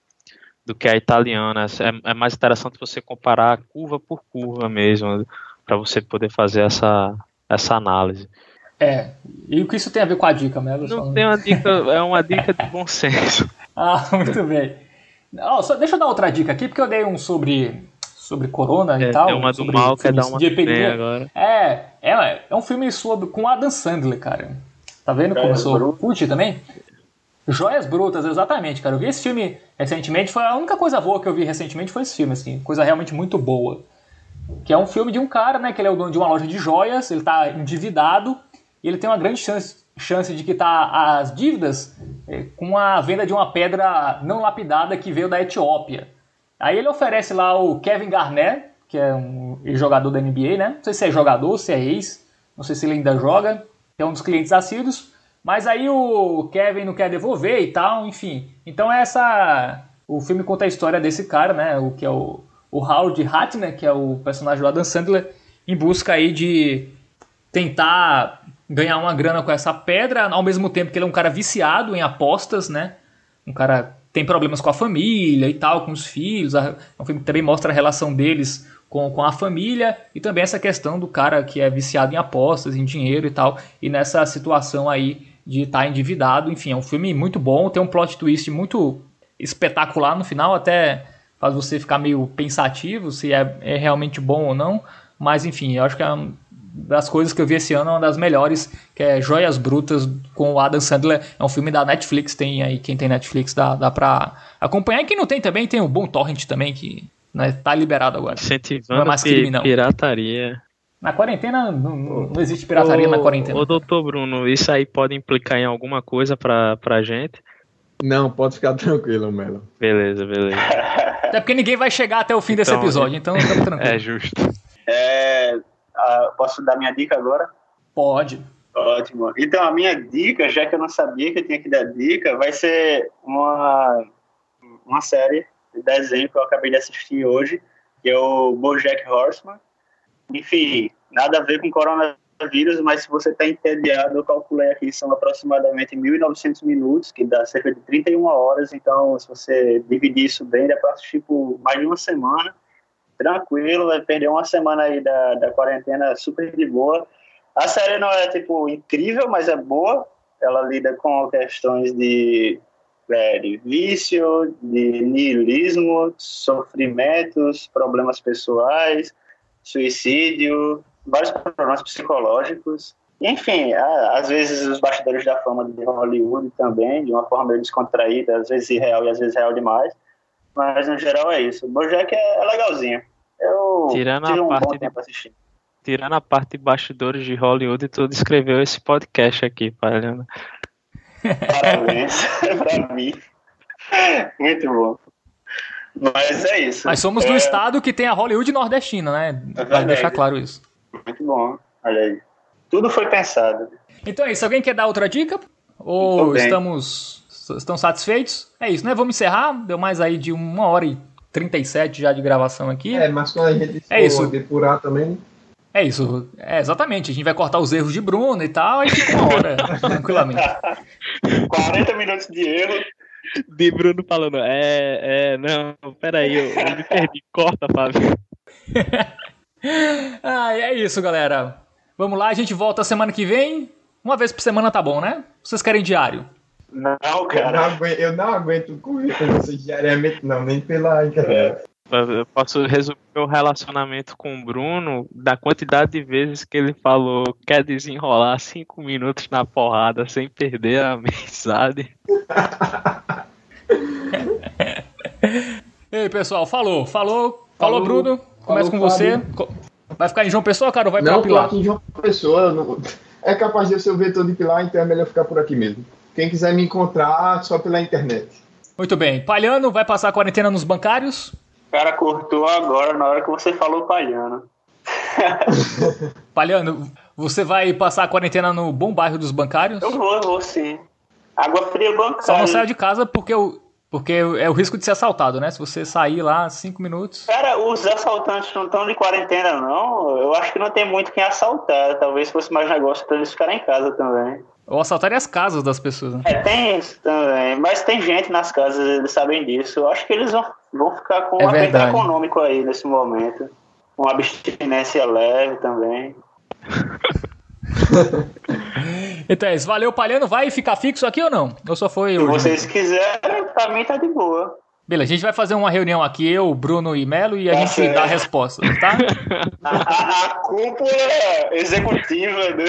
do que a italiana. É, é mais interessante você comparar curva por curva mesmo, para você poder fazer essa, essa análise. É. E o que isso tem a ver com a dica, Melo? Só Não tem uma dica, é uma dica de bom senso. *laughs* Ah, muito bem. Ó, só, deixa eu dar outra dica aqui, porque eu dei um sobre, sobre corona e É, tal. tem uma do sobre mal, quer dar uma de do epidemia. agora. É, é, é um filme sobre, com Adam Sandler, cara. Tá vendo como eu sou também? Joias Brutas, exatamente, cara. Eu vi esse filme recentemente, foi a única coisa boa que eu vi recentemente foi esse filme, assim, coisa realmente muito boa. Que é um filme de um cara, né, que ele é o dono de uma loja de joias, ele tá endividado, e ele tem uma grande chance, chance de quitar as dívidas eh, com a venda de uma pedra não lapidada que veio da Etiópia. Aí ele oferece lá o Kevin Garnett, que é um jogador da NBA, né? Não sei se é jogador, se é ex, não sei se ele ainda joga, é um dos clientes assíduos. Mas aí o Kevin não quer devolver e tal, enfim. Então essa. O filme conta a história desse cara, né? O que é o, o Howard Hattner, que é o personagem do Adam Sandler, em busca aí de tentar ganhar uma grana com essa pedra, ao mesmo tempo que ele é um cara viciado em apostas, né? Um cara tem problemas com a família e tal, com os filhos. É um filme que também mostra a relação deles com, com a família e também essa questão do cara que é viciado em apostas, em dinheiro e tal, e nessa situação aí de estar endividado. Enfim, é um filme muito bom, tem um plot twist muito espetacular no final, até faz você ficar meio pensativo se é, é realmente bom ou não. Mas enfim, eu acho que é um- das coisas que eu vi esse ano, uma das melhores, que é Joias Brutas com o Adam Sandler. É um filme da Netflix, tem aí quem tem Netflix dá, dá pra acompanhar. E quem não tem também, tem o Bom Torrent também, que né, tá liberado agora. Incentivando não é mais crime, não. pirataria. Na quarentena não, não existe pirataria ô, na quarentena. Ô, doutor Bruno, isso aí pode implicar em alguma coisa pra, pra gente? Não, pode ficar tranquilo, Melo. Beleza, beleza. *laughs* Até porque ninguém vai chegar até o fim então, desse episódio, então estamos tranquilos. É justo. É, posso dar minha dica agora? Pode. Ótimo. Então, a minha dica, já que eu não sabia que eu tinha que dar dica, vai ser uma, uma série de desenho que eu acabei de assistir hoje, que é o BoJack Horseman. Enfim, nada a ver com coronavírus, mas se você está entediado, eu calculei aqui, são aproximadamente 1.900 minutos, que dá cerca de 31 horas, então se você dividir isso bem, dá para assistir por mais de uma semana tranquilo, vai perder uma semana aí da, da quarentena super de boa. A série não é, tipo, incrível, mas é boa. Ela lida com questões de, é, de vício, de niilismo, sofrimentos, problemas pessoais, suicídio, vários problemas psicológicos. Enfim, às vezes os bastidores da fama de Hollywood também, de uma forma meio descontraída, às vezes irreal e às vezes real demais. Mas no geral é isso. O Bojack é, é legalzinho. Eu tirando a um parte de, tirando a parte de bastidores de Hollywood, tu descreveu esse podcast aqui, Palhana. Parabéns *laughs* *laughs* pra mim. Muito bom. Mas é isso. Mas somos é... do estado que tem a Hollywood nordestina, né? É vale deixar claro isso. Muito bom. Olha aí. Tudo foi pensado. Então é isso. Alguém quer dar outra dica? Ou estamos estão satisfeitos? É isso, né? Vamos encerrar. Deu mais aí de uma hora e 37 já de gravação aqui. É, mas quando a gente é isso. depurar também. É isso, é, exatamente. A gente vai cortar os erros de Bruno e tal, e fica uma hora, *laughs* tranquilamente. 40 minutos de erro. De Bruno falando, é, é, não, peraí, eu, eu me perdi, corta, Fábio. *laughs* ah, é isso, galera. Vamos lá, a gente volta semana que vem. Uma vez por semana tá bom, né? Vocês querem diário? Não, cara. Eu não aguento, eu não aguento correr com vocês diariamente, não, nem pela internet. Eu posso resumir meu relacionamento com o Bruno da quantidade de vezes que ele falou quer desenrolar cinco minutos na porrada sem perder a *laughs* amizade. *laughs* Ei, pessoal, falou, falou, falou, falou Bruno. Começa com você. Vai ficar em João Pessoa, cara, ou vai não, pra Pilar? Não, aqui em João Pessoa. Não... *laughs* É capaz de eu ser o vetor de Pilar, então é melhor ficar por aqui mesmo. Quem quiser me encontrar, só pela internet. Muito bem. Palhano vai passar a quarentena nos bancários? O cara cortou agora na hora que você falou Palhano. *laughs* Palhano, você vai passar a quarentena no bom bairro dos bancários? Eu vou, eu vou sim. Água fria bancária. Só não saia de casa porque o, porque é o risco de ser assaltado, né? Se você sair lá cinco minutos. Cara, os assaltantes não estão de quarentena, não. Eu acho que não tem muito quem assaltar. Talvez fosse mais negócio para eles ficarem em casa também. Ou assaltarem as casas das pessoas, né? É, tem isso também. Mas tem gente nas casas, eles sabem disso. Eu acho que eles vão, vão ficar com é um aperto econômico aí nesse momento. Uma abstinência leve também. *laughs* então é isso. Valeu, Palhano. Vai ficar fixo aqui ou não? Ou só foi Se vocês quiserem, pra mim tá de boa. Beleza, a gente vai fazer uma reunião aqui, eu, Bruno e Melo, e a tá gente certo. dá a resposta, tá? *laughs* a, a, a cúpula executiva do,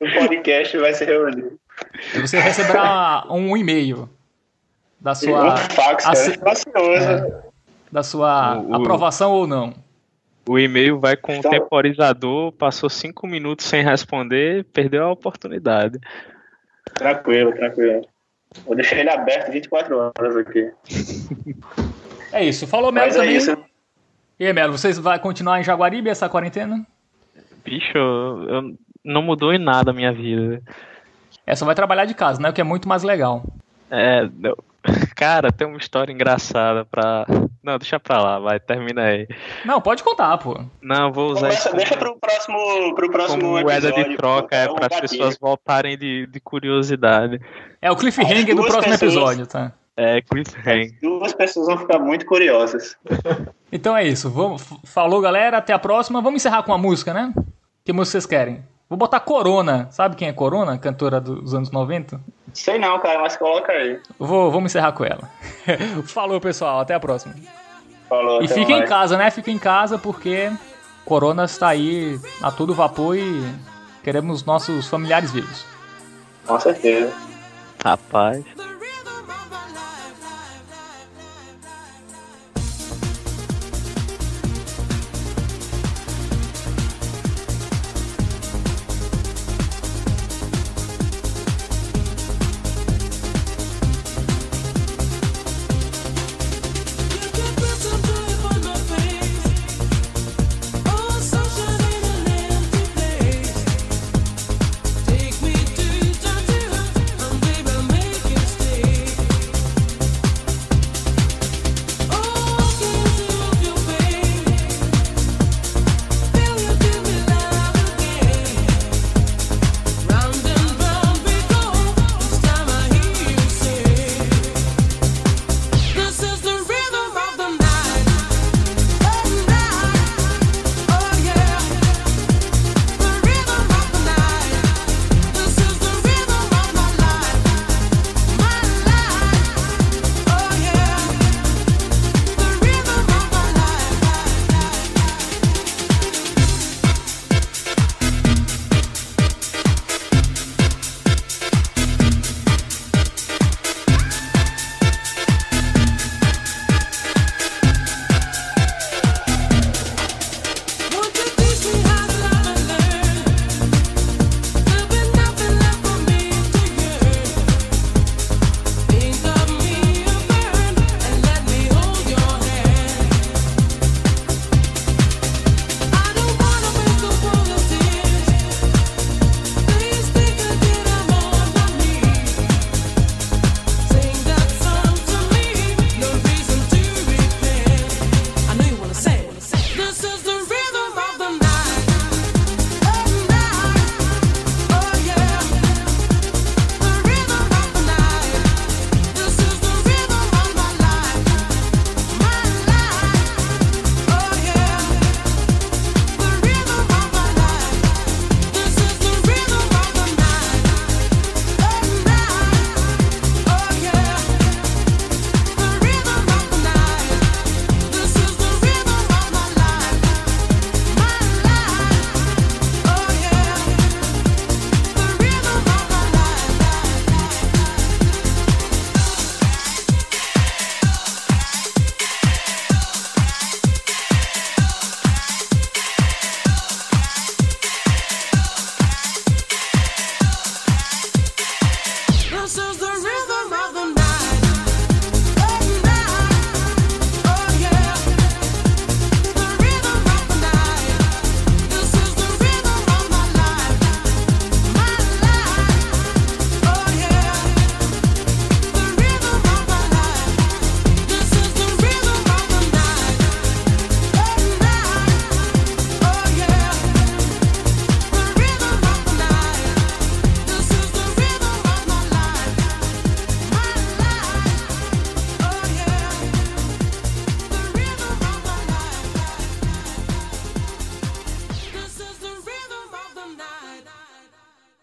o podcast vai se reunir. Você receberá um e-mail da sua. Um fax, é, da sua o, aprovação ou não. O e-mail vai com o temporizador, passou cinco minutos sem responder, perdeu a oportunidade. Tranquilo, tranquilo. Vou deixar ele aberto 24 horas aqui. *laughs* É isso. Falou, Melo, é também. É isso. E aí, Melo, vocês vão continuar em Jaguaribe essa quarentena? Bicho, eu não mudou em nada a minha vida. É, só vai trabalhar de casa, né? O que é muito mais legal. É, *laughs* cara, tem uma história engraçada pra. Não, deixa pra lá, vai, termina aí. Não, pode contar, pô. Não, vou usar Começa, isso. Deixa pro próximo, pro próximo como moeda de troca, é, para as pessoas voltarem de, de curiosidade. É o cliffhanger do próximo pessoas, episódio, tá? É, cliffhanger. Duas pessoas vão ficar muito curiosas. *laughs* então é isso. Vamos, falou, galera. Até a próxima. Vamos encerrar com a música, né? Que música vocês querem? Vou botar Corona. Sabe quem é Corona? Cantora dos anos 90? Sei não, cara, mas coloca aí. Vou, vamos encerrar com ela. *laughs* Falou, pessoal. Até a próxima. Falou, E fica em casa, né? Fica em casa porque Corona está aí a todo vapor e queremos nossos familiares vivos. Com certeza. Rapaz.